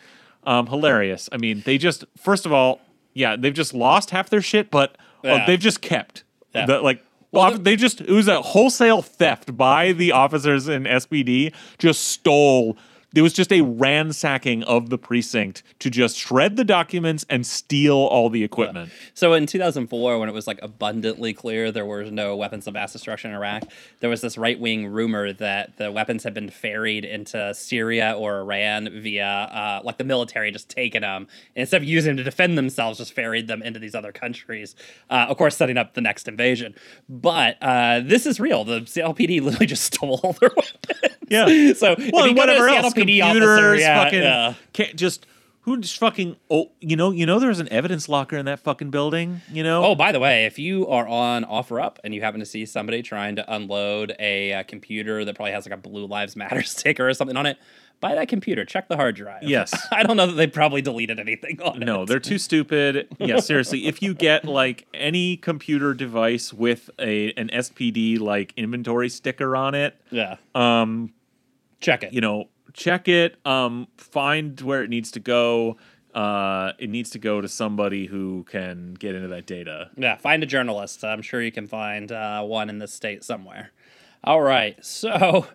Um, hilarious. I mean, they just first of all, yeah, they've just lost half their shit, but uh, they've just kept Yeah. the like. Well, off- they just it was a wholesale theft by the officers in SPD. Just stole. There was just a ransacking of the precinct to just shred the documents and steal all the equipment. So in 2004, when it was like abundantly clear there were no weapons of mass destruction in Iraq, there was this right wing rumor that the weapons had been ferried into Syria or Iran via uh, like the military just taking them and instead of using them to defend themselves, just ferried them into these other countries. Uh, of course, setting up the next invasion. But uh, this is real. The CLPD literally just stole all their weapons. Yeah. so if well, you and go to whatever else, CLPD officer, computers, yeah, fucking, yeah. can't just who just fucking oh, you know, you know, there's an evidence locker in that fucking building. You know, Oh, by the way, if you are on OfferUp and you happen to see somebody trying to unload a, uh computer that probably has like a Blue Lives Matter sticker or something on it, buy that computer. Check the hard drive. Yes. I don't know that they probably deleted anything on it. No, they're too stupid. Yeah, seriously. If you get like any computer device with a an SPD like inventory sticker on it, Yeah. um, Check it. you know, check it. Um, find where it needs to go. Uh, it needs to go to somebody who can get into that data. Yeah, find a journalist. I'm sure you can find uh, one in the state somewhere. All right, so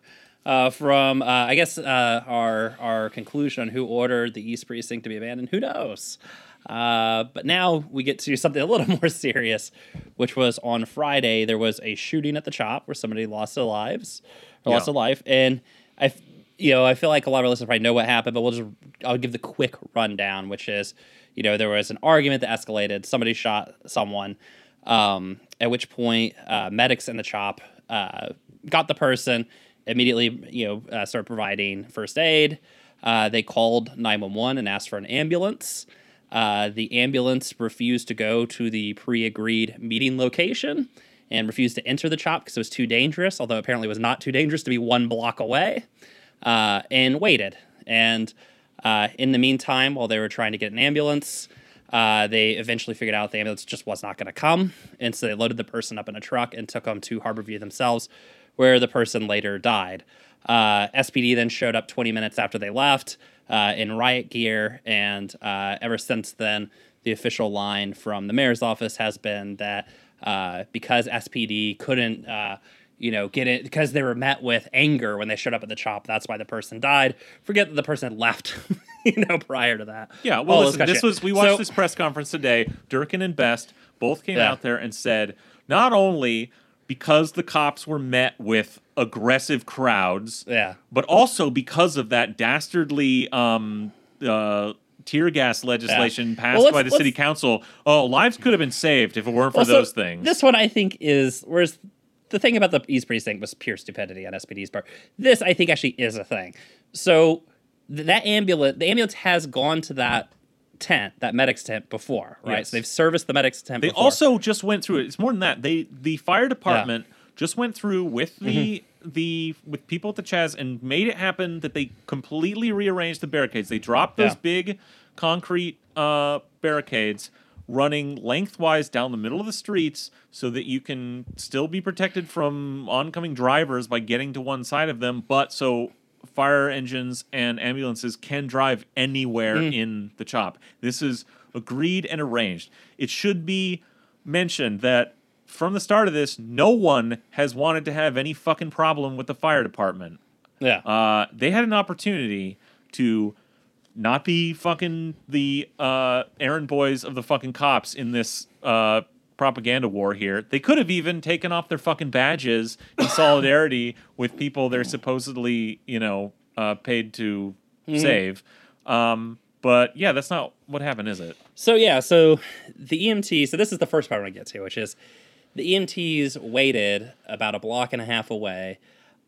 uh, from uh, I guess uh, our our conclusion on who ordered the East Precinct to be abandoned, who knows? Uh, but now we get to something a little more serious, which was on Friday. There was a shooting at the chop where somebody lost their lives, or lost a life, and I, you know, I feel like a lot of our listeners probably know what happened, but we'll just I'll give the quick rundown, which is, you know, there was an argument that escalated. Somebody shot someone, um, at which point uh, medics in the chop uh, got the person immediately, you know, uh, started providing first aid. Uh, they called 911 and asked for an ambulance. Uh, the ambulance refused to go to the pre agreed meeting location and refused to enter the chop because it was too dangerous, although apparently it was not too dangerous to be one block away, uh, and waited. And uh, in the meantime, while they were trying to get an ambulance, uh, they eventually figured out the ambulance just was not going to come. And so they loaded the person up in a truck and took them to Harborview themselves, where the person later died. Uh, SPD then showed up 20 minutes after they left uh, in riot gear. And uh, ever since then, the official line from the mayor's office has been that uh, because SPD couldn't. You know, get it because they were met with anger when they showed up at the chop. That's why the person died. Forget that the person left, you know, prior to that. Yeah, well, listen, this shit. was we watched So- this press conference today. Durkan and Best both came Yeah. out there and said not only because the cops were met with aggressive crowds, Yeah. but also because of that dastardly um, uh, tear gas legislation passed Well, by the city council. Oh, lives could have been saved if it weren't for Also, those things. This one I think is whereas the thing about the East Precinct was pure stupidity on SPD's part. This I think actually is a thing. So th- that ambulance, the ambulance has gone to that tent, that medics tent before, right? Yes. So they've serviced the medics tent. They before. also just went through it. It's more than that. They the fire department just went through with the Mm-hmm. the with people at the Chaz and made it happen that they completely rearranged the barricades. They dropped those Yeah. big concrete uh, barricades running lengthwise down the middle of the streets so that you can still be protected from oncoming drivers by getting to one side of them, but so fire engines and ambulances can drive anywhere in the chop. This is agreed and arranged. It should be mentioned that from the start of this, no one has wanted to have any fucking problem with the fire department. yeah. Uh, they had an opportunity to not be fucking the uh, errand boys of the fucking cops in this uh, propaganda war here. They could have even taken off their fucking badges in solidarity with people they're supposedly, you know, uh, paid to save. Um, but yeah, that's not what happened, is it? So yeah, so the EMT. So this is the first part I want to get to, which is the EMTs waited about a block and a half away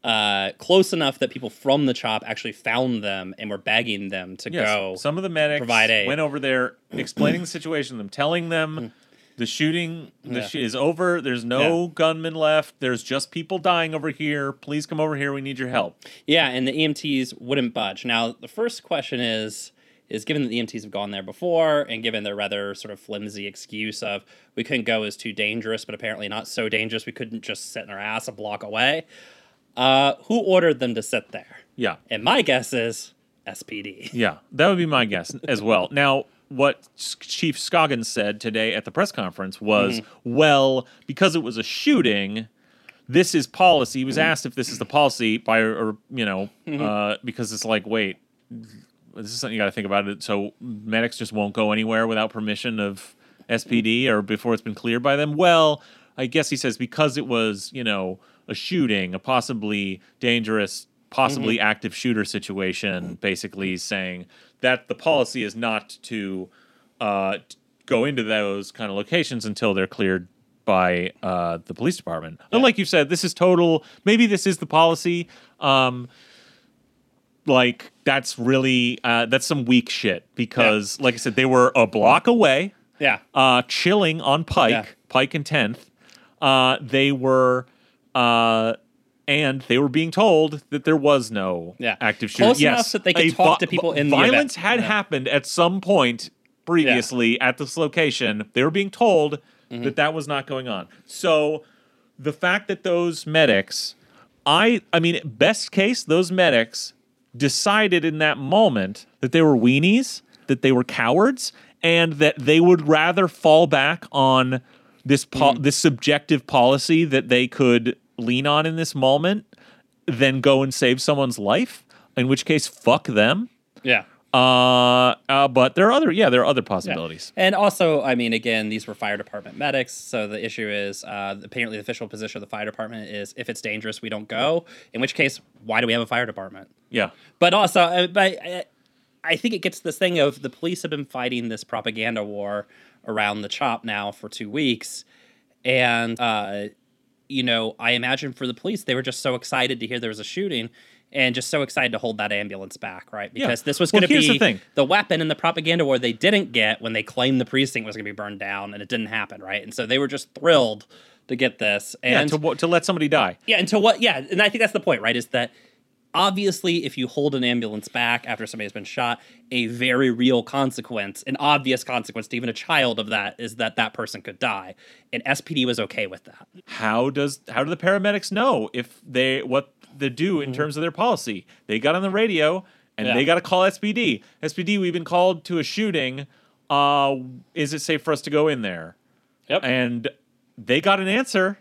uh, close enough that people from the chop actually found them and were begging them to Yes, go. Some of the medics went over there explaining the situation to them, telling them the shooting the. Yeah. sh- is over. There's no gunmen left. There's just people dying over here. Please come over here. We need your help. Yeah, and the EMTs wouldn't budge. Now, the first question is is given that the EMTs have gone there before and given their rather sort of flimsy excuse of we couldn't go is too dangerous, but apparently not so dangerous we couldn't just sit in our ass a block away. Uh, who ordered them to sit there? Yeah. And my guess is SPD. Yeah, that would be my guess as well. Now, what Chief Scoggins said today at the press conference was, Mm-hmm. well, because it was a shooting, this is policy. He was Mm-hmm. asked if this is the policy by, or you know, uh, because it's like, wait, this is something you got to think about. It so medics just won't go anywhere without permission of SPD or before it's been cleared by them. Well, I guess he says because it was, you know, a shooting, a possibly dangerous, possibly active shooter situation. Basically, saying that the policy is not to uh, go into those kind of locations until they're cleared by uh, the police department. And like you said, this is total. Maybe this is the policy. Um, like that's really uh, that's some weak shit because, like I said, they were a block away, Yeah. uh, chilling on Pike, Yeah. Pike and Tenth. Uh, they were, uh, and they were being told that there was no Yeah. active shooting. Close enough yes, that they could talk to people in the violence had Yeah. happened at some point previously at this location. They were being told Mm-hmm. that that was not going on. So the fact that those medics, I, I mean, best case, those medics decided in that moment that they were weenies, that they were cowards, and that they would rather fall back on this po- Mm. this subjective policy that they could lean on in this moment than go and save someone's life. In which case, fuck them. Yeah. Uh, uh, but there are other, yeah, there are other Yeah. possibilities. And also, I mean, again, these were fire department medics. So the issue is uh, apparently the official position of the fire department is if it's dangerous, we don't go. In which case, why do we have a fire department? Yeah, But also, uh, but uh, I think it gets this thing of the police have been fighting this propaganda war around the chop now for two weeks, and uh, you know, I imagine for the police, they were just so excited to hear there was a shooting. And just so excited to hold that ambulance back, right? Yeah. Because this was going to here's be the thing. the weapon in the propaganda war they didn't get when they claimed the precinct was going to be burned down, and it didn't happen, right? And so they were just thrilled to get this. yeah, And to to let somebody die. yeah, and to what? Yeah, and I think that's the point, right? Is that obviously, if you hold an ambulance back after somebody's been shot, a very real consequence, an obvious consequence to even a child of that, is that that person could die. And SPD was okay with that. how does how do the paramedics know if they what they do in terms of their policy? They got on the radio and Yeah. they got to call SPD. SPD, we've been called to a shooting. Uh, is it safe for us to go in there? Yep. And they got an answer,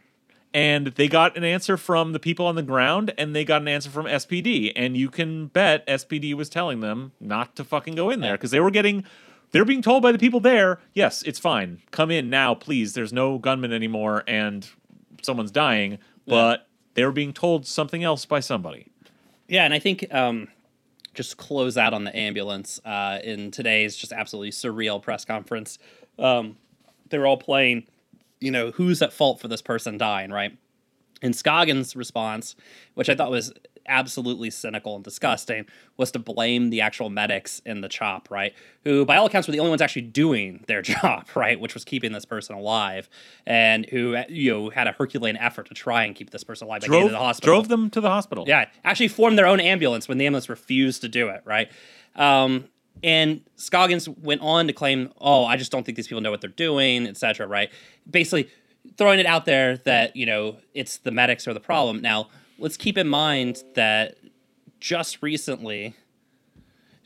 and they got an answer from the people on the ground, and they got an answer from SPD. And you can bet SPD was telling them not to fucking go in there because they were getting. They're being told by the people there, yes, it's fine. Come in now, please. There's no gunman anymore, and someone's dying. But they were being told something else by somebody. Yeah, and I think um, just close out on the ambulance uh, in today's just absolutely surreal press conference. Um, they were all playing, you know, who's at fault for this person dying, right? And Scoggins' response, which I thought was absolutely cynical and disgusting, was to blame the actual medics in the chop, right? Who, by all accounts, were the only ones actually doing their job, right? Which was keeping this person alive, and who you know had a Herculean effort to try and keep this person alive Drove, to the hospital. drove them to the hospital. Yeah, actually formed their own ambulance when the ambulance refused to do it, right? Um, and Scoggins went on to claim, "Oh, I just don't think these people know what they're doing, etc." Right? Basically, throwing it out there that you know it's the medics are the problem. Now, let's keep in mind that just recently,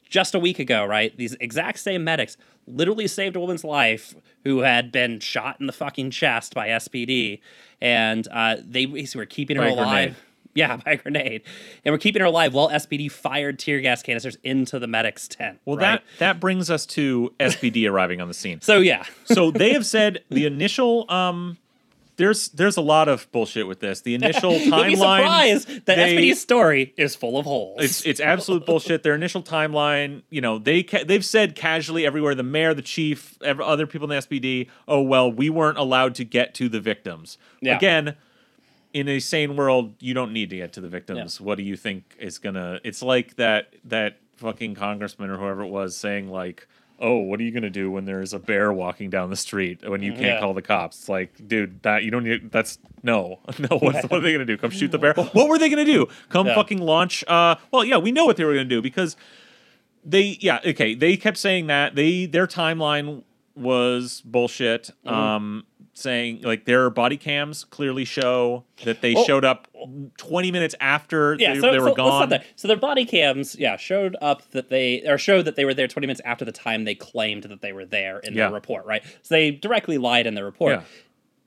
just a week ago, right? These exact same medics literally saved a woman's life who had been shot in the fucking chest by SPD, and uh, they basically were keeping her alive. grenade. Yeah, by a grenade, and we're keeping her alive while SPD fired tear gas canisters into the medic's tent. Well, right? that that brings us to SPD arriving on the scene. So yeah, so they have said the initial um there's there's a lot of bullshit with this. The initial you'll be timeline surprised that they- SPD's story is full of holes. it's it's absolute bullshit. Their initial timeline, you know, they ca- they've said casually everywhere, the mayor, the chief, ev- other people in the SPD, oh well, we weren't allowed to get to the victims. Yeah. Again, in a sane world, you don't need to get to the victims. What do you think is gonna? It's like that that fucking congressman or whoever it was saying like, "Oh, what are you gonna do when there's a bear walking down the street when you can't Yeah. call the cops?" It's like, dude, that you don't need. That's no, no. What's, what are they gonna do? Come shoot the bear? What were they gonna do? Come Yeah. fucking launch? Uh, well, yeah, we know what they were gonna do because they yeah okay they kept saying that they their timeline was bullshit Mm-hmm. um saying like their body cams clearly show that they Well- showed up 20 minutes after Yeah, they, so, they so were let's gone. So their body cams, yeah, showed up that they or showed that they were there 20 minutes after the time they claimed that they were there in Yeah. their report, right? So they directly lied in their report. Yeah.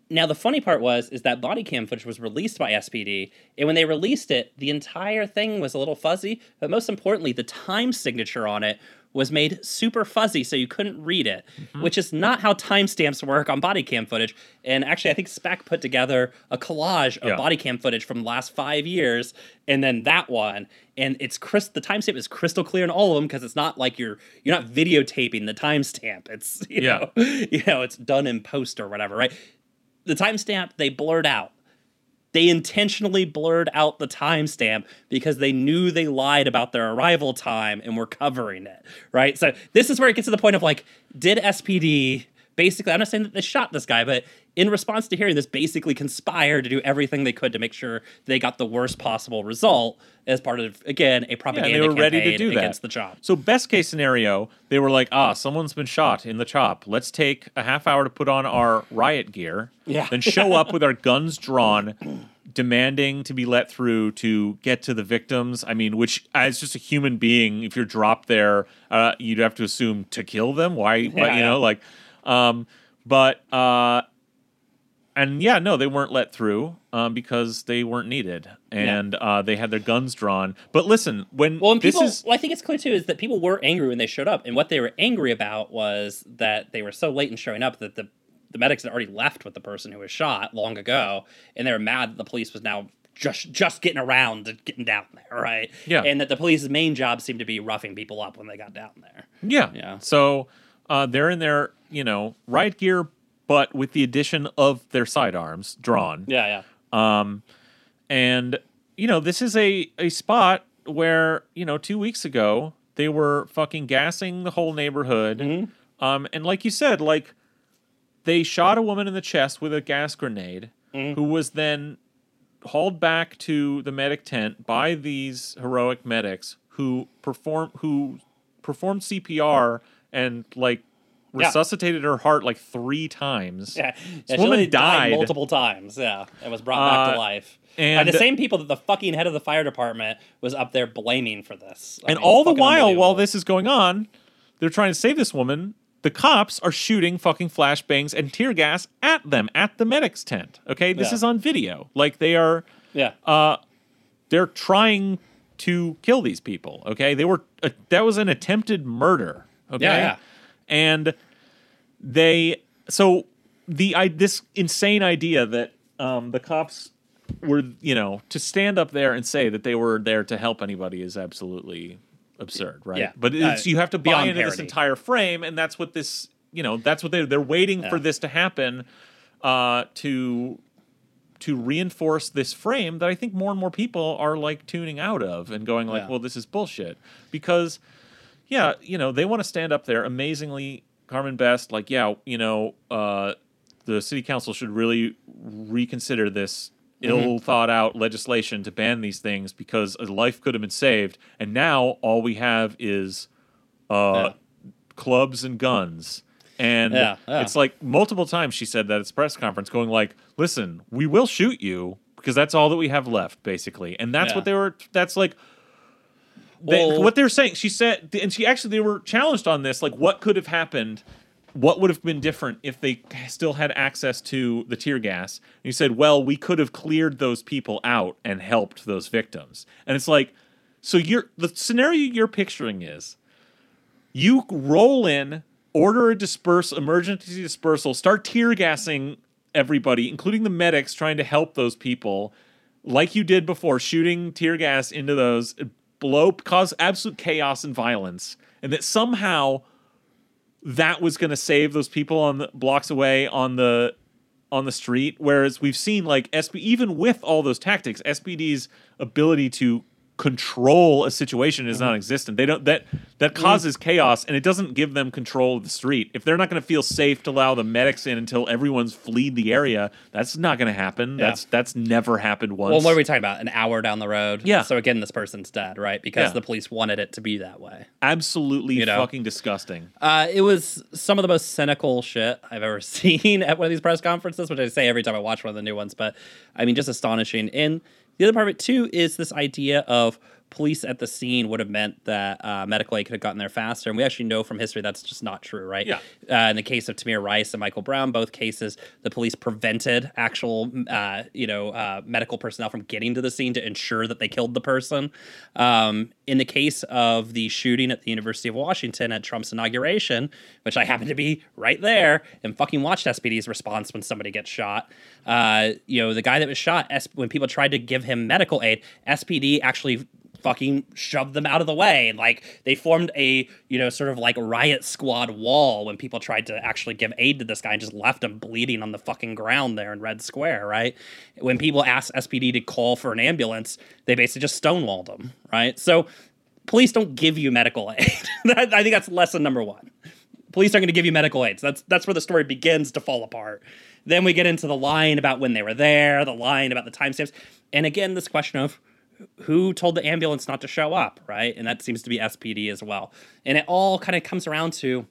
Now the funny part was is that body cam footage was released by SPD, and when they released it, the entire thing was a little fuzzy, but most importantly, the time signature on it was made super fuzzy so you couldn't read it, Mm-hmm. which is not how timestamps work on body cam footage. And actually, I think Spec put together a collage of Yeah. body cam footage from the last five years, and then that one, and it's Chris. The timestamp is crystal clear in all of them because it's not like you're you're not videotaping the timestamp. It's you Yeah. know you know it's done in post or whatever, right? The timestamp they blurred out. They intentionally blurred out the timestamp because they knew they lied about their arrival time and were covering it, right? So this is where it gets to the point of like, did SPD basically? I'm not saying that they shot this guy, but in response to hearing this, basically conspire to do everything they could to make sure they got the worst possible result as part of again a propaganda and they were ready to campaign do that against the job. so best case scenario they were like ah someone's been shot in the chop let's take a half hour to put on our riot gear Yeah. then show up with our guns drawn demanding to be let through to get to the victims i mean which as just a human being if you're dropped there uh, you'd have to assume to kill them why, why you yeah. know like um but uh and yeah, no, they weren't let through um, because they weren't needed, and uh, they had their guns drawn. But listen, when Well, people, is well, I think it's clear too, is that people were angry when they showed up, and what they were angry about was that they were so late in showing up that the the medics had already left with the person who was shot long ago, and they were mad that the police was now just just getting around to getting down there, right? Yeah. and that the police's main job seemed to be roughing people up when they got down there. Yeah. Yeah. So uh, they're in their, you know, riot gear, but with the addition of their sidearms drawn. Yeah, yeah. Um, and you know, this is a a spot where you know two weeks ago they were fucking gassing the whole neighborhood. Mm-hmm. Um, and like you said, like they shot a woman in the chest with a gas grenade, Mm-hmm. who was then hauled back to the medic tent by these heroic medics who perform who performed CPR and like Yeah. resuscitated her heart like three times. Yeah, This yeah she woman died died. multiple times. Yeah, and was brought back Uh, to life. and- By the same people that the fucking head of the fire department was up there blaming for this. I and mean, all the while, while this is going on, they're trying to save this woman. The cops are shooting fucking flashbangs and tear gas at them at the medic's tent. Okay, this Yeah. is on video. Like they are, yeah, uh, they're trying to kill these people. Okay, they were uh, that was an attempted murder. Okay, Yeah, yeah. And they so the I, this insane idea that um, the cops were you know to stand up there and say that they were there to help anybody is absolutely absurd, right? Yeah. But it's, Uh, you have to buy into this entire frame, and that's what this you know that's what they they're waiting for this to happen uh, to to reinforce this frame that I think more and more people are like tuning out of and going like, Yeah. well, this is bullshit because yeah, you know, they want to stand up there amazingly. Carmen Best, like, yeah, you know, uh, the city council should really reconsider this Mm-hmm. ill thought out legislation to ban these things because a life could have been saved. And now all we have is uh, clubs and guns. And Yeah, yeah. it's like multiple times she said that at this press conference, going like, "Listen, we will shoot you because that's all that we have left, basically." And that's Yeah. what they were. That's like they, Well- what they're saying. She said, and she actually they were challenged on this. Like, what could have happened? What would have been different if they still had access to the tear gas? And you said, well, we could have cleared those people out and helped those victims. And it's like, so you're the scenario you're picturing is you roll in, order a disperse emergency dispersal, start tear gassing everybody, including the medics, trying to help those people, like you did before, shooting tear gas into those, blow, cause absolute chaos and violence, and that somehow that was going to save those people on the blocks away on the on the street. Whereas we've seen like SP, even with all those tactics, SPD's ability to control a situation is non-existent. They don't that that causes chaos and it doesn't give them control of the street. If they're not going to feel safe to allow the medics in until everyone's fled the area, that's not going to happen. Yeah. That's that's never happened once. Well, what are we talking about? An hour down the road. Yeah. So again, this person's dead, right? Because Yeah. the police wanted it to be that way. Absolutely You know? fucking disgusting. Uh, it was some of the most cynical shit I've ever seen at one of these press conferences, which I say every time I watch one of the new ones. But I mean, just astonishing. And the other part of it too is this idea of police at the scene would have meant that uh, medical aid could have gotten there faster. And we actually know from history that's just not true, right? Yeah. Uh, in the case of Tamir Rice and Michael Brown, both cases, the police prevented actual, uh, you know, uh, medical personnel from getting to the scene to ensure that they killed the person. Um, in the case of the shooting at the University of Washington at Trump's inauguration, which I happened to be right there and fucking watched SPD's response when somebody gets shot. Uh, you know, the guy that was shot, when people tried to give him medical aid, SPD actually fucking shoved them out of the way. Like they formed a, you know, sort of like riot squad wall when people tried to actually give aid to this guy and just left him bleeding on the fucking ground there in Red Square, right? When people asked SPD to call for an ambulance, they basically just stonewalled him, right? So police don't give you medical aid. I think that's lesson number one. Police aren't going to give you medical aid. So that's that's where the story begins to fall apart. Then we get into the line about when they were there, the line about the timestamps, and again this question of who told the ambulance not to show up, right? And that seems to be SPD as well. And it all kind of comes around to,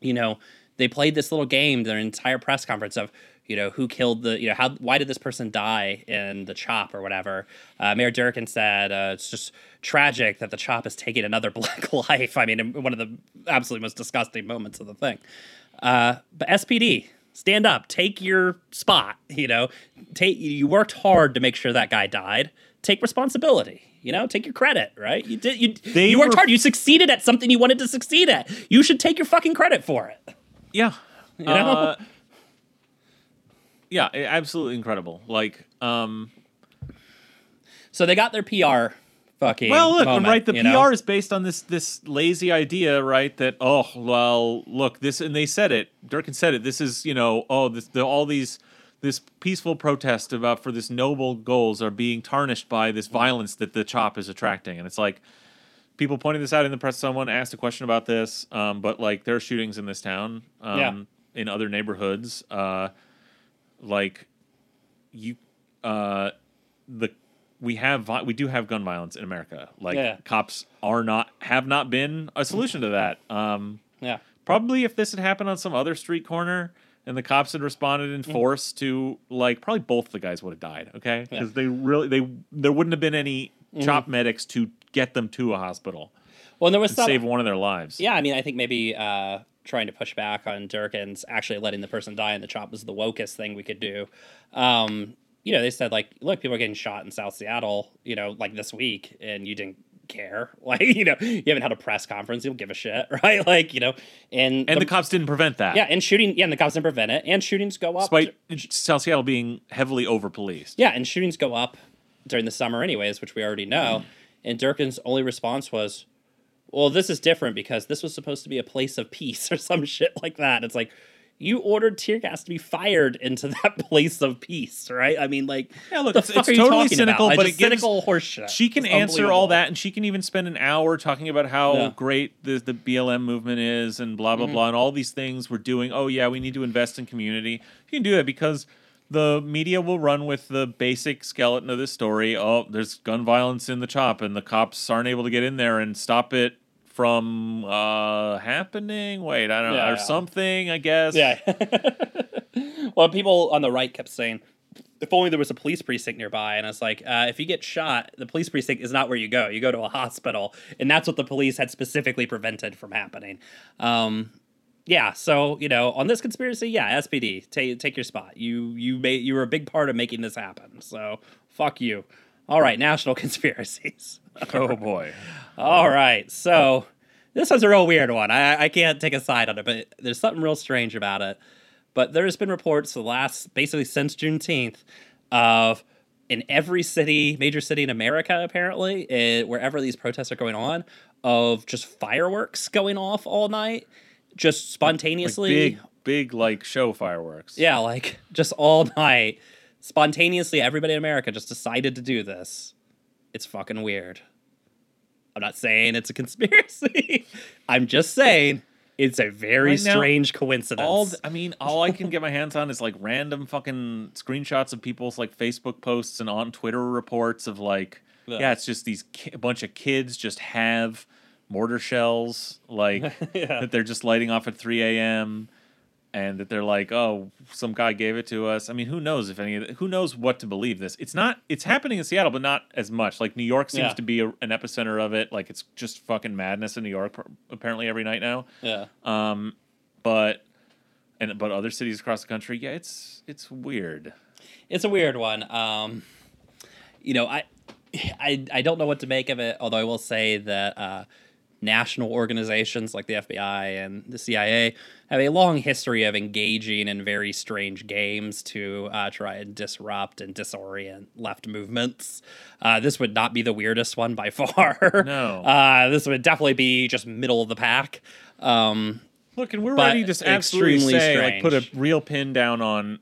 you know, they played this little game their entire press conference of, you know, who killed the, you know, how, why did this person die in the chop or whatever? Uh, Mayor Durkan said uh, it's just tragic that the chop is taking another black life. I mean, one of the absolutely most disgusting moments of the thing. Uh, but SPD, stand up, take your spot. You know, take you worked hard to make sure that guy died. Take responsibility. You know, take your credit. Right? You did. You They you worked were- hard. You succeeded at something you wanted to succeed at. You should take your fucking credit for it. Yeah. know? Uh, yeah, absolutely incredible. Like, um, So they got their PR fucking. well, look, moment, right. The PR know? is based on this this lazy idea, right? That oh, well, look, this, and they said it. Durkan said it. This is, you know, oh, this, the, all these this peaceful protest about for this noble goals are being tarnished by this violence that the chop is attracting, and it's like people pointing this out in the press. Someone asked a question about this, um, but like there are shootings in this town, um, Yeah. in other neighborhoods, uh, like you, uh, the we have vi- we do have gun violence in America. Like Yeah. cops are not have not been a solution to that. Um, Yeah. probably if this had happened on some other street corner and the cops had responded in force to like probably both the guys would have died okay Yeah. because they really they there wouldn't have been any chop medics to get them to a hospital Well, there was some. save one of their lives Yeah, I mean, I think maybe uh, trying to push back on Durkan's actually letting the person die in the chop was the wokest thing we could do. Um, you know, they said like, look, people are getting shot in South Seattle, you know, like this week, and you didn't care. Like, you know, you haven't had a press conference, you don't give a shit, right? Like, you know, and and the, cops didn't prevent that yeah, and shooting, yeah, and the cops didn't prevent it, and shootings go up. despite south seattle being heavily over policed Yeah, and shootings go up during the summer, anyways, which we already know. Mm. And Durkan's only response was, "Well, this is different because this was supposed to be a place of peace or some shit like that." It's like you ordered tear gas to be fired into that place of peace, right? I mean, like, Yeah, look, it's- it's totally cynical, about? but It's it cynical horseshit. she can It's answer all that and she can even spend an hour talking about how Yeah. great the, the blm movement is and blah blah mm-hmm. blah and all these things we're doing oh yeah we need to invest in community you can do that because the media will run with the basic skeleton of this story oh there's gun violence in the chop and the cops aren't able to get in there and stop it from uh happening wait i don't know Yeah, or yeah. something i guess Yeah. well, people on the right kept saying, if only there was a police precinct nearby. And I was like, uh, if you get shot, the police precinct is not where you go. You go to a hospital. And that's what the police had specifically prevented from happening. Um, yeah, so you know, on this conspiracy, yeah, SPD, take take your spot. You you made you were a big part of making this happen. So fuck you. All right, national conspiracies. oh boy All right, so this one's a real weird one. I, I can't take a side on it, but there's something real strange about it. But there's been reports the last, basically since Juneteenth, of in every city, major city in America, apparently, eh, wherever these protests are going on, of just fireworks going off all night, just spontaneously. big big like show fireworks. Yeah, like just all night, spontaneously, everybody in America just decided to do this. It's fucking weird. I'm not saying it's a conspiracy. I'm just saying it's a very Right now, strange coincidence. all I mean, all I can get my hands on is like random fucking screenshots of people's like Facebook posts and on Twitter reports of like, Yeah. yeah, it's just these ki- a bunch of kids just have mortar shells like Yeah. that they're just lighting off at 3 a.m. and that they're like, oh, some guy gave it to us. I mean, who knows if any of it, who knows what to believe this? It's not. It's happening in Seattle, but not as much. Like New York seems Yeah. to be a, an epicenter of it. Like it's just fucking madness in New York apparently every night now yeah. um but and but other cities across the country yeah it's it's weird it's a weird one. Um, you know, I, I, I don't know what to make of it. Although I will say that uh, national organizations like the FBI and the CIA have a long history of engaging in very strange games to uh, try and disrupt and disorient left movements. Uh, this would not be the weirdest one by far. No. uh, this would definitely be just middle of the pack. Um, look and we're ready to just absolutely say like put a real pin down on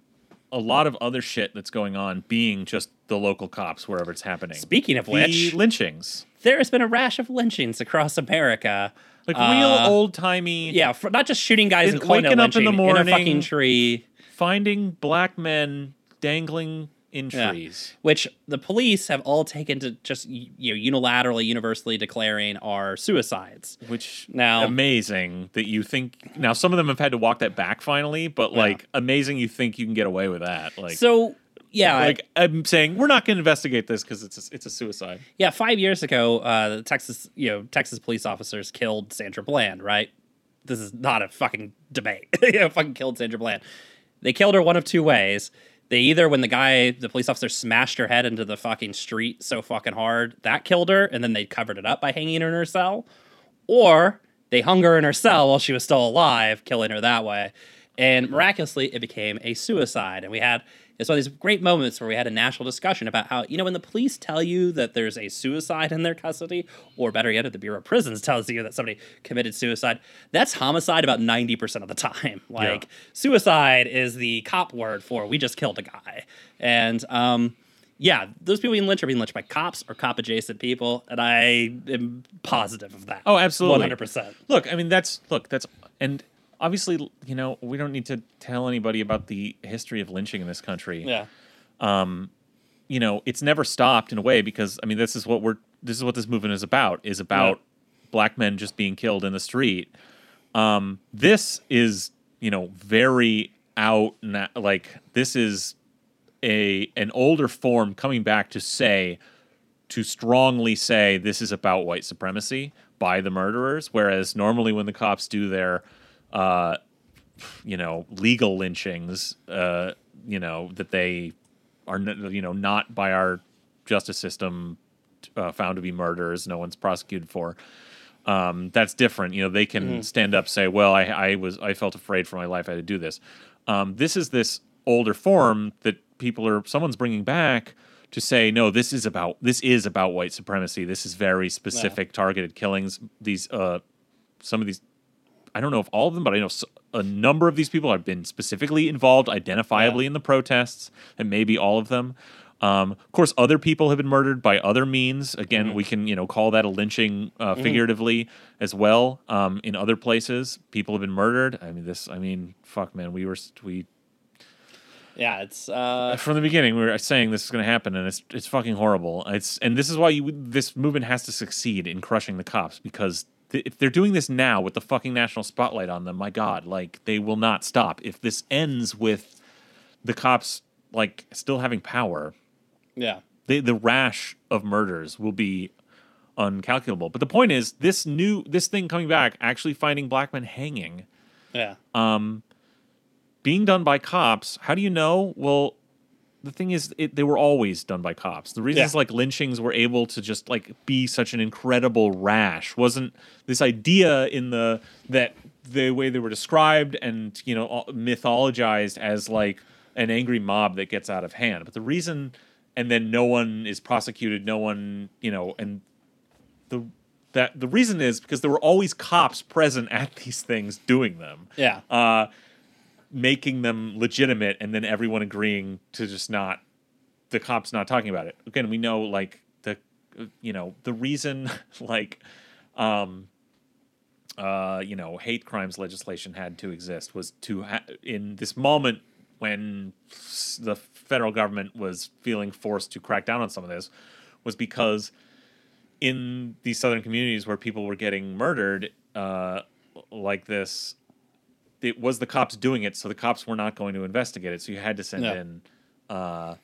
a lot of other shit that's going on being just the local cops wherever it's happening. Speaking of the which, lynchings. there has been a rash of lynchings across America. like Uh, real old timey Yeah, for, not just shooting guys and waking up in the in a morning- fucking tree, finding black men dangling in Yeah. which the police have all taken to just you know unilaterally, universally declaring are suicides. which Now- amazing that you think now some of them have had to walk that back finally but Yeah. like amazing you think you can get away with that like so yeah, like I'm saying, we're not going to investigate this because it's a, it's a suicide. yeah, five years ago, uh, the Texas you know Texas police officers killed Sandra Bland. Right, this is not a fucking debate. you know, fucking killed Sandra Bland. They killed her one of two ways. They either when the guy, the police officer, smashed her head into the fucking street so fucking hard that killed her, and then they covered it up by hanging her in her cell, or they hung her in her cell while she was still alive, killing her that way. And miraculously, it became a suicide. And we had it's one of these great moments where we had a national discussion about how, you know, when the police tell you that there's a suicide in their custody, or better yet, if the Bureau of Prisons tells you that somebody committed suicide, that's homicide about 90% of the time. Like, suicide is the cop word for we just killed a guy. And, um, yeah, those people being lynched are being lynched by cops or cop adjacent people, and I am positive of that. Oh, absolutely. one hundred percent. Look, I mean, that's look, that's and obviously, you know, we don't need to tell anybody about the history of lynching in this country. Yeah, You know, it's never stopped in a way because I mean, this is what we're this is what this movement is about is about black men just being killed in the street. Um, this is you know very out na- like this is a an older form coming back to say to strongly say this is about white supremacy by the murderers whereas normally when the cops do their uh you know legal lynchings uh you know that they are you know not by our justice system uh, found to be murders no one's prosecuted for um, that's different. You know, they can stand up, say, "Well, I, I was, I felt afraid for my life. I had to do this." Um, this is this older form that people are, someone's bringing back to say, "No, this is about, this is about white supremacy. This is very specific, targeted killings. These, uh, some of these, I don't know if all of them, but I know a number of these people have been specifically involved, identifiably Yeah. in the protests, and maybe all of them." Um, of course, other people have been murdered by other means. Again, Mm-hmm. we can you know call that a lynching uh, figuratively as well. Um, in other places, people have been murdered. I mean, this. I mean, fuck, man. We were we yeah. It's uh, from the beginning we were saying this is going to happen, and it's it's fucking horrible. It's and this is why you this movement has to succeed in crushing the cops because. Th- If they're doing this now with the fucking national spotlight on them, my God, like they will not stop. If this ends with the cops like still having power, yeah. the the rash of murders will be uncalculable. But the point is, this new this thing coming back, actually finding black men hanging, Yeah. Um, being done by cops. How do you know? Well, the thing is, it, they were always done by cops. The reasons Yeah. like lynchings were able to just like be such an incredible rash wasn't this idea in the that the way they were described and you know mythologized as like an angry mob that gets out of hand. But the reason, and then no one is prosecuted. No one, you know, and the that the reason is because there were always cops present at these things doing them Yeah. uh, making them legitimate and then everyone agreeing to just not the cops not talking about it. Again, we know like the you know the reason like um uh you know hate crimes legislation had to exist was to ha- in this moment when the federal government was feeling forced to crack down on some of this was because in these southern communities where people were getting murdered uh like this it was the cops doing it so the cops were not going to investigate it so you had to send Yeah. in uh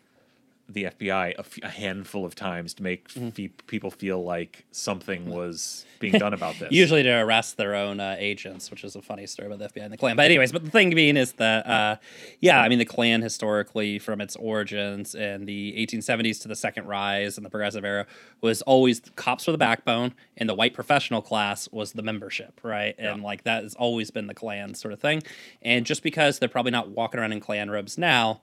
the FBI a, f- a handful of times to make Mm-hmm. fe- people feel like something was being done about this. Usually to arrest their own uh, agents, which is a funny story about the FBI and the Klan. But anyways, but the thing being is that, uh, yeah, I mean, the Klan historically, from its origins in the 1870s to the Second Rise and the Progressive Era, was always cops were the backbone, and the white professional class was the membership, right? And like that has always been the Klan sort of thing. And just because they're probably not walking around in Klan robes now,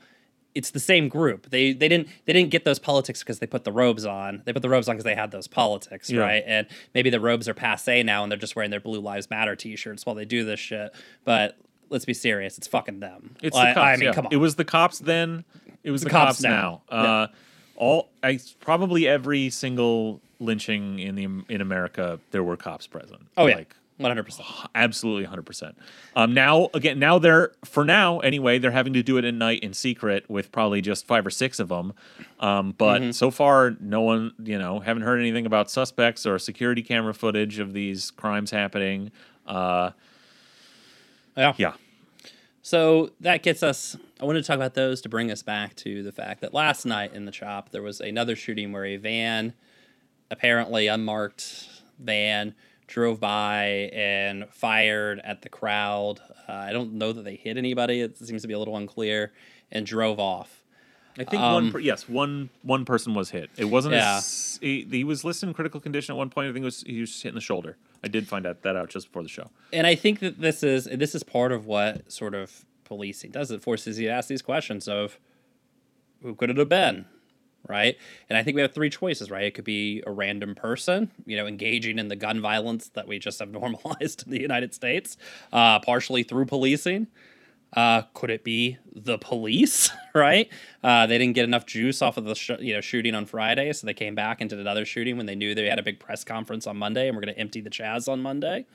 it's the same group. They they didn't they didn't get those politics because they put the robes on. They put the robes on because they had those politics, Yeah. right? And maybe the robes are passe now, and they're just wearing their Blue Lives Matter T-shirts while they do this shit. But let's be serious, it's fucking them. It's I, the cops. I mean, yeah. come on. It was the cops then. It was the, the cops, cops now. now. Uh, all I probably every single lynching in the in America there were cops present. oh yeah, Like, one hundred percent. absolutely 100%. Um, now, again, now they're, for now anyway, they're having to do it at night in secret with probably just five or six of them. Um, but Mm-hmm. so far, no one, you know, haven't heard anything about suspects or security camera footage of these crimes happening. Uh, Yeah. yeah. So that gets us. I wanted to talk about those to bring us back to the fact that last night in the chop there was another shooting where a van, apparently unmarked van, drove by and fired at the crowd. Uh, I don't know that they hit anybody. It seems to be a little unclear, and drove off. I think Um, one, per, yes, one one person was hit. It wasn't. Yeah. he, he was listed in critical condition at one point. I think it was he was hit in the shoulder. I did find out that out just before the show. and I think that this is this is part of what sort of policing does. It forces you to ask these questions of who could it have been, right? And I think we have three choices, right? It could be a random person, you know, engaging in the gun violence that we just have normalized in the United States, uh, partially through policing. Uh, could it be the police? Right? Uh, they didn't get enough juice off of the sh- you know shooting on Friday, so they came back and did another shooting when they knew they had a big press conference on Monday, and we're going to empty the Chaz on Monday.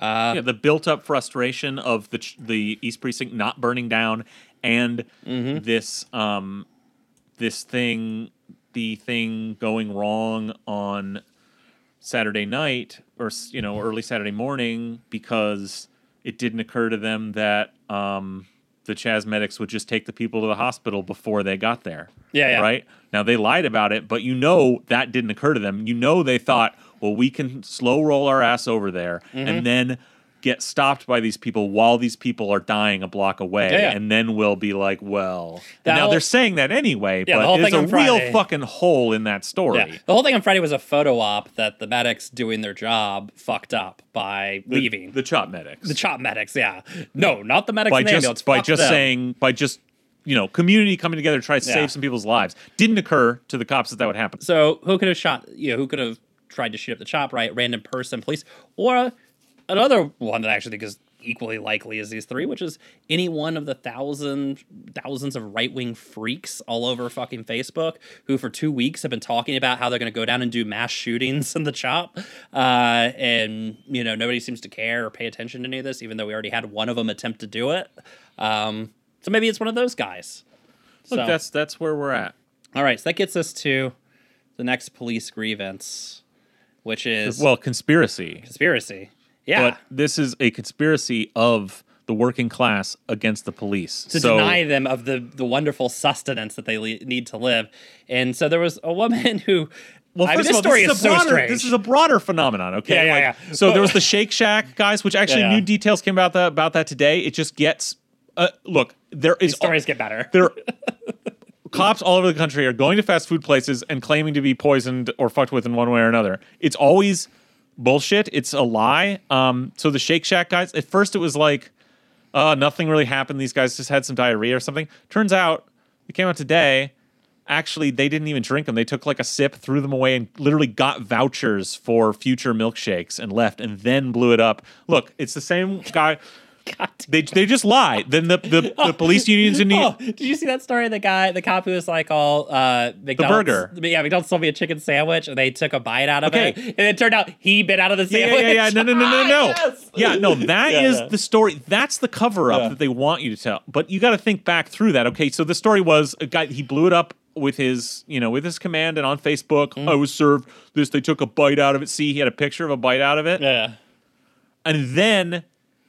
Uh, yeah, the built up frustration of the ch- the East Precinct not burning down, and Mm-hmm. this um this thing the thing going wrong on Saturday night or you know early Saturday morning because it didn't occur to them that um the Chaz medics would just take the people to the hospital before they got there. Yeah, yeah. Right? Now they lied about it, but you know that didn't occur to them. You know they thought, well, we can slow roll our ass over there Mm-hmm. and then get stopped by these people while these people are dying a block away. Yeah, yeah. And then we'll be like, well. Now whole- they're saying that anyway, Yeah, the but whole there's a on real fucking hole in that story. Yeah. The whole thing on Friday was a photo op that the medics doing their job fucked up by The- leaving. The chop medics. The chop medics, yeah. No, not the medics by in the ambulance. just by just them. saying by just you know community coming together to try to Yeah. save some people's lives didn't occur to the cops that that would happen. So who could have shot? You know, who could have tried to shoot up the chop? Right, random person, police, or another one that I actually think is equally likely as these three, which is any one of the thousand thousands of right wing freaks all over fucking Facebook who for two weeks have been talking about how they're going to go down and do mass shootings in the chop, uh, and you know nobody seems to care or pay attention to any of this, even though we already had one of them attempt to do it. Um, so maybe it's one of those guys. Look, So- that's that's where we're at. All right, so that gets us to the next police grievance, which is Well, conspiracy, conspiracy. Yeah, but this is a conspiracy of the working class against the police. to so, deny them of the the wonderful sustenance that they le- need to live. And so there was a woman who. Well, I mean, first this of all, story this is, is, a broader, so strange. this is a broader phenomenon. Okay, Yeah, yeah, Like, yeah. So there was the Shake Shack guys, which actually Yeah, yeah. new details came about that about that today. It just gets. Uh, look, there is These stories get better. there cops all over the country are going to fast food places and claiming to be poisoned or fucked with in one way or another. It's always bullshit. It's a lie. Um, so the Shake Shack guys, at first it was like, uh, nothing really happened. These guys just had some diarrhea or something. Turns out, it came out today. Actually, they didn't even drink them. They took like a sip, threw them away, and literally got vouchers for future milkshakes and left, and then blew it up. Look, it's the same guy. God. They they just lie. Then the the, the police unions in New Oh, did you see that story? The guy, the cop who was like all uh, McDonald's, burger. Yeah, McDonald's sold me a chicken sandwich, and they took a bite out of Okay. it, and it turned out he bit out of the sandwich. yeah, yeah, yeah. No, no, no, no, no. Yes. Yeah, no, that Yeah, is yeah. the story. That's the cover up Yeah. that they want you to tell. But you got to think back through that. Okay, so the story was a guy, he blew it up with his, you know, with his command and on Facebook. Mm. I was served this. They took a bite out of it. See, he had a picture of a bite out of it. Yeah. And then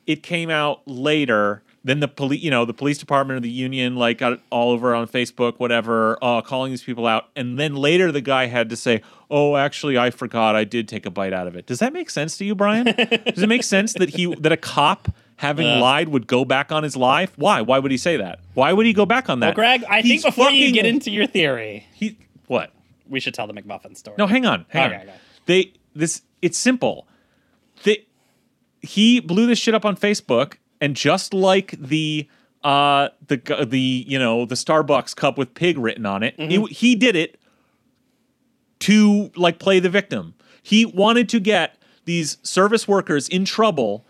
it came out later. Then the police, you know, the police department or the union, like, got it all over on Facebook, whatever, uh, calling these people out. And then later, the guy had to say, "Oh, actually, I forgot. I did take a bite out of it." Does that make sense to you, Brian? Does it make sense that he that a cop having Yeah. lied would go back on his lie? Why? Why would he say that? Why would he go back on that? Well, Greg, I He's think before you get into your theory, he what? we should tell the McMuffin story. No, hang on, hang Okay, on. okay. They this it's simple. They he blew this shit up on Facebook, and just like the uh the the you know the Starbucks cup with pig written on it, it- he did it to like play the victim. He wanted to get these service workers in trouble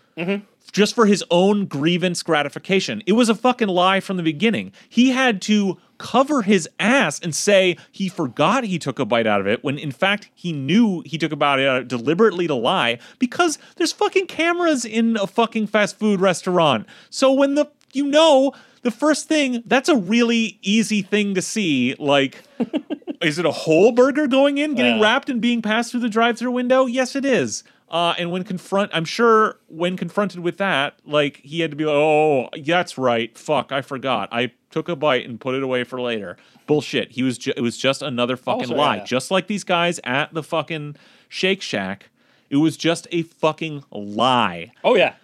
just for his own grievance gratification. It was a fucking lie from the beginning. He had to cover his ass and say he forgot he took a bite out of it when in fact he knew he took a bite out of it deliberately to lie because there's fucking cameras in a fucking fast food restaurant. So when the you know the first thing that's a really easy thing to see like is it a whole burger going in, getting Yeah. wrapped and being passed through the drive-through window? Yes, it is. Uh, and when confront, I'm sure when confronted with that, like he had to be like, "Oh, that's right. Fuck, I forgot. I took a bite and put it away for later." Bullshit. He was. Ju- it was just another fucking sure, lie. yeah. Just like these guys at the fucking Shake Shack. It was just a fucking lie. Oh yeah.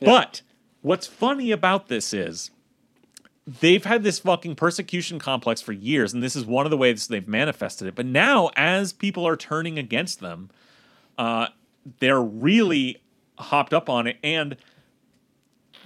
But what's funny about this is they've had this fucking persecution complex for years, and this is one of the ways they've manifested it. But now, as people are turning against them, uh, they're really hopped up on it. And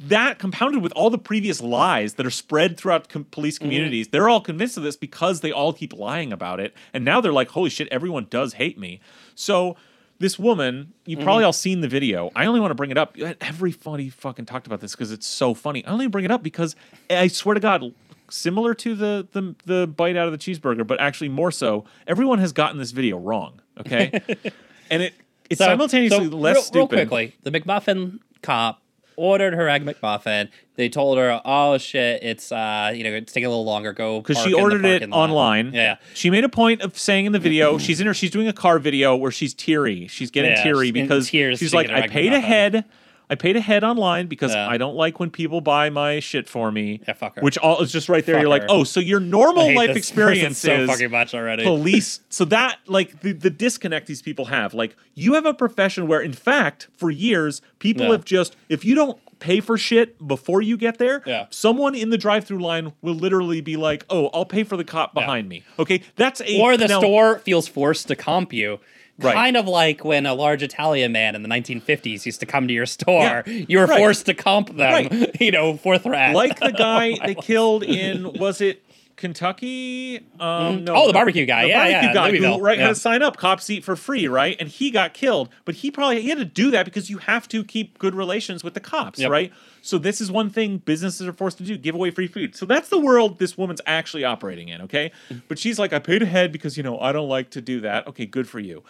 that compounded with all the previous lies that are spread throughout com- police mm-hmm. communities, they're all convinced of this because they all keep lying about it. And now they're like, holy shit, everyone does hate me. So this woman, you mm-hmm. probably all seen the video. I only want to bring it up. Uh, everybody fucking talked about this because it's so funny. I only bring it up because I swear to God, similar to the, the the bite out of the cheeseburger, but actually more so, everyone has gotten this video wrong. Okay, and it it's So- simultaneously so less real, stupid. Real quickly, the McMuffin cop ordered her egg McMuffin. They told her, "Oh shit, it's uh, you know, it's taking a little longer. Go because she ordered it lot." online. Yeah, She made a point of saying in the video, she's in her, she's doing a car video where she's teary. She's getting Yeah, teary she's because tears she's like, I paid McMuffin." ahead. I paid ahead online because Yeah. I don't like when people buy my shit for me. Yeah, fuck her. Which all is just right there. Fuck You're like, oh, so your normal life experience person is so fucking much already. police. So that like the, the disconnect these people have. Like you have a profession where, in fact, for years, people Yeah. have just if you don't pay for shit before you get there, Yeah. someone in the drive-through line will literally be like, "Oh, I'll pay for the cop behind me." Okay, that's a or the now- store feels forced to comp you. Right. Kind of like when a large Italian man in the 1950s used to come to your store. Yeah, You were right. forced to comp them, Right. you know, for forthright. like the guy they killed in was it Kentucky? Um, no, Oh, the barbecue guy. the Yeah, barbecue yeah, guy who right had to sign up, cops eat for free, right? And he got killed, but he probably he had to do that because you have to keep good relations with the cops, Yep. right? So this is one thing businesses are forced to do: give away free food. So that's the world this woman's actually operating in, okay? But she's like, I paid ahead because you know I don't like to do that. Okay, good for you.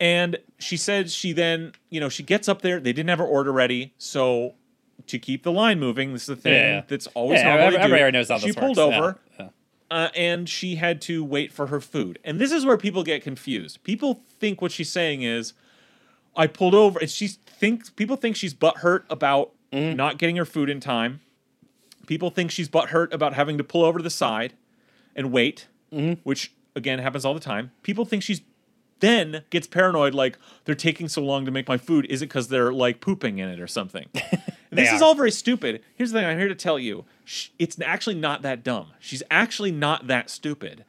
And she said she then, you know, she gets up there. They didn't have her order ready, so to keep the line moving, this is the thing Yeah, that's always Yeah, every- everybody knows how she this pulled works. Over, yeah. uh, and she had to wait for her food. And this is where people get confused. People think what she's saying is, "I pulled over," and she thinks people think she's butthurt about Mm-hmm. not getting her food in time. People think she's butthurt about having to pull over to the side and wait, Mm-hmm. which again happens all the time. People think she's then gets paranoid, like they're taking so long to make my food. Is it because they're like pooping in it or something? This They is all very stupid. Here's the thing: I'm here to tell you, it's actually not that dumb. She's actually not that stupid,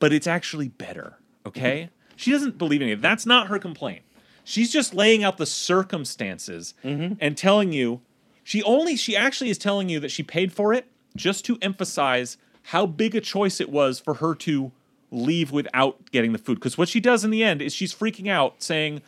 but it's actually better. Okay, mm-hmm. she doesn't believe in it. That's not her complaint. She's just laying out the circumstances mm-hmm. and telling you. She only she actually is telling you that she paid for it just to emphasize how big a choice it was for her to leave without getting the food. Because what she does in the end is she's freaking out, saying,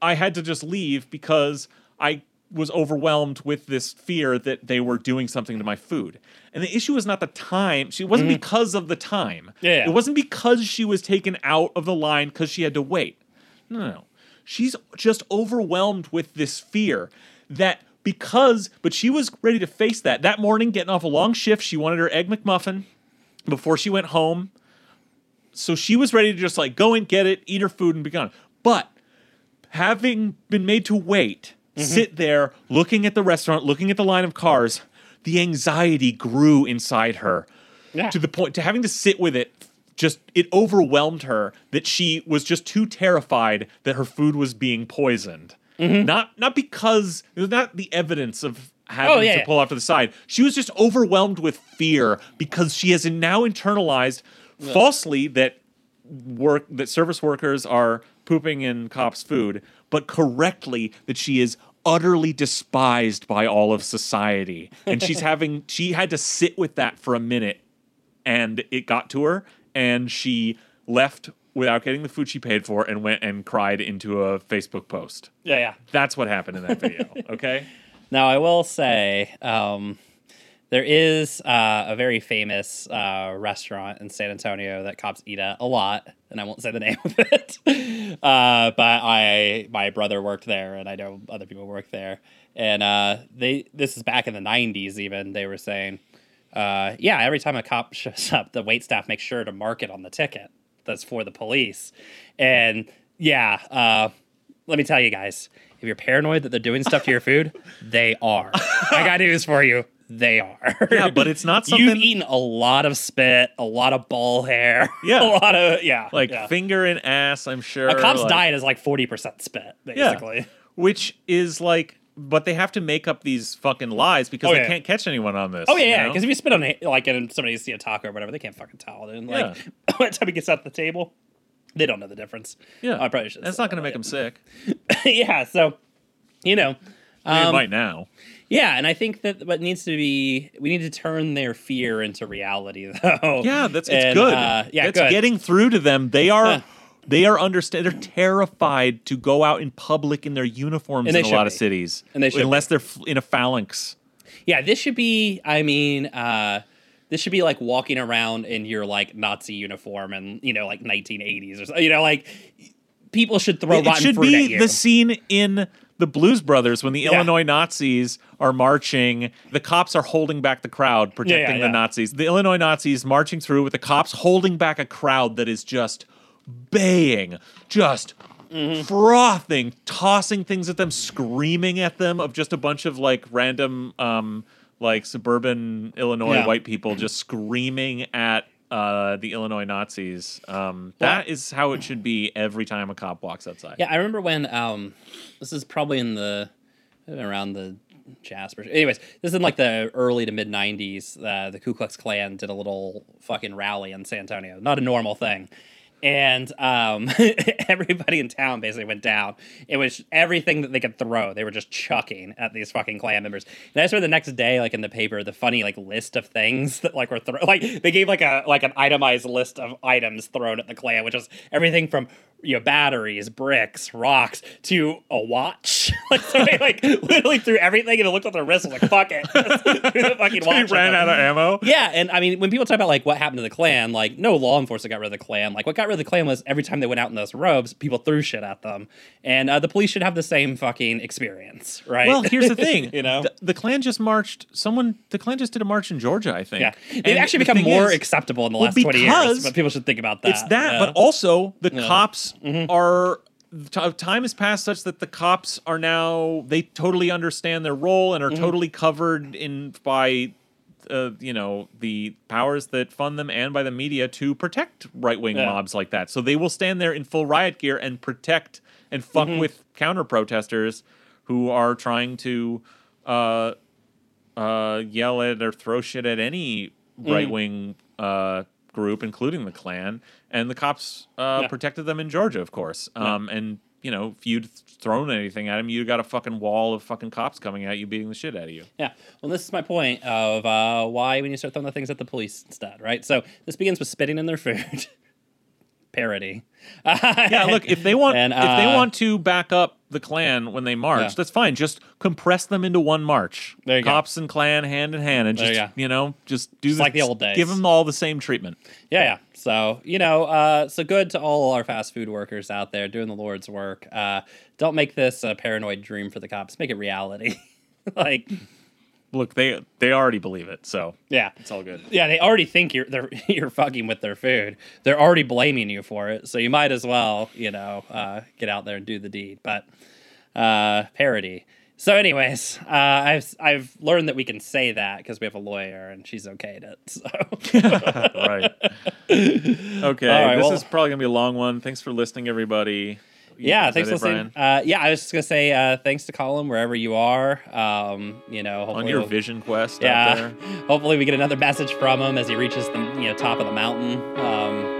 "I had to just leave because I was overwhelmed with this fear that they were doing something to my food. And the issue was not the time. She wasn't because of the time. Mm-hmm. Yeah, yeah. It wasn't because she was taken out of the line because she had to wait. No, no, no. She's just overwhelmed with this fear that because, but she was ready to face that. That morning, getting off a long shift, she wanted her Egg McMuffin before she went home. So she was ready to just like go and get it, eat her food, and be gone. But having been made to wait, mm-hmm. sit there looking at the restaurant, looking at the line of cars, the anxiety grew inside her Yeah. to the point to having to sit with it. Just it overwhelmed her that she was just too terrified that her food was being poisoned. Mm-hmm. Not not because it was not the evidence of having Oh, yeah, to pull off to the side. She was just overwhelmed with fear because she has now internalized falsely that work that service workers are pooping in cops' food, but correctly that she is utterly despised by all of society. And she's having she had to sit with that for a minute and it got to her and she left without getting the food she paid for and went and cried into a Facebook post. Yeah, yeah. That's what happened in that video, okay? Now, I will say um, there is uh, a very famous uh, restaurant in San Antonio that cops eat at a lot, and I won't say the name of it. uh, but I, my brother worked there, and I know other people work there. And uh, they, this is back in the '90s. Even they were saying, uh, yeah, every time a cop shows up, the wait staff makes sure to mark it on the ticket that's for the police. And yeah, uh, let me tell you guys, if you're paranoid that they're doing stuff to your food, they are. I got news for you. They are. Yeah, but it's not something You've eaten a lot of spit, a lot of ball hair. Yeah. A lot of, yeah. like yeah. finger and ass, I'm sure. A cop's like- diet is like 40% spit, basically. which is like but they have to make up these fucking lies because Oh, they yeah. can't catch anyone on this. Oh, yeah, you yeah. know? Because if you spit on, a, like, and somebody see a taco or whatever, they can't fucking tell. It. And, like, by the time he gets at the table, they don't know the difference. yeah, I probably should. That's not going to make them sick. yeah, so, you know. I mean, it um, might now. Yeah, and I think that what needs to be, we need to turn their fear into reality, though. Yeah, that's it's And, good. Uh, yeah, it's getting through to them. They are. They are understand. They're terrified to go out in public in their uniforms in a lot of cities, And they should unless they're in a phalanx. Yeah, this should be. I mean, uh, this should be like walking around in your like Nazi uniform and you know like 1980s or so. You know, like people should throw it rotten should fruit at be you. the scene in the Blues Brothers when the Yeah. Illinois Nazis are marching. The cops are holding back the crowd, protecting yeah. the Nazis. The Illinois Nazis marching through with the cops holding back a crowd that is just baying, just Mm-hmm. frothing, tossing things at them, screaming at them of just a bunch of like random, um, like suburban Illinois Yeah. white people just screaming at. Uh, the Illinois Nazis. Um, Well- that is how it should be every time a cop walks outside. Yeah, I remember when um this is probably in the around the Jasper. Anyways, this is in like the early to mid '90s. Uh, the Ku Klux Klan did a little fucking rally in San Antonio. Not a normal thing. And um, everybody in town basically went down. It was everything that they could throw. They were just chucking at these fucking Klan members. And I saw the next day, like in the paper, the funny like list of things that like were thrown. Like they gave like a like an itemized list of items thrown at the Klan, which was everything from you know batteries, bricks, rocks to a watch. like somebody like literally threw everything and it looked at their wrist and was like fuck it. Threw the fucking He watch at ran out of ammo. Yeah, and I mean, when people talk about like what happened to the Klan, like no law enforcement got rid of the Klan. Like what got rid of the every time they went out in those robes, people threw shit at them, and uh, the police should have the same fucking experience, right? Well, here's the thing. you know, the, the Klan just marched. Someone, the Klan just did a march in Georgia. I think. yeah, they've actually the become thing more is, acceptable in the well, last twenty years, because but people should think about that. It's that, but also the Yeah. cops Mhm. are. Time has passed such that the cops are now they totally understand their role and are Mm-hmm. totally covered in by. Uh, you know the powers that fund them and by the media to protect right wing Yeah. mobs like that. So they will stand there in full riot gear and protect and fuck Mhm. with counter protesters who are trying to uh, uh, yell at or throw shit at any Mm. right wing uh, group, including the Klan. And the cops uh, Yeah. protected them in Georgia, of course. Um, And you know, if you'd thrown anything at him, you got a fucking wall of fucking cops coming at you, beating the shit out of you. Yeah. Well, this is my point of uh, why when you start throwing the things at the police instead, right? So this begins with spitting in their food. Parody. Yeah, look, if they want, And, if they uh, want to back up the Klan when they march. Yeah. That's fine. Just compress them into one march. There you go. Cops and Klan hand in hand, and just you you, know, just do Just like the old days. Give them all the same treatment. Yeah, yeah. So you know, uh, so good to all our fast food workers out there doing the Lord's work. Uh, don't make this a paranoid dream for the cops. Make it reality. like, Look, they they already believe it, so yeah, it's all good. yeah. They already think you're they're you're fucking with their food. They're already blaming you for it. So you might as well, you know, uh, get out there and do the deed. But uh, parody. So, anyways, uh, I've I've learned that we can say that because we have a lawyer and she's okayed it. So. right. Okay. All right, this well- is probably gonna be a long one. Thanks for listening, everybody. Yeah, thanks for listening. Uh, yeah, I was just gonna say uh, thanks to Colin wherever you are. Um, you know, On your we'll- vision quest out Yeah, there. hopefully we get another message from him as he reaches the you know top of the mountain. Um,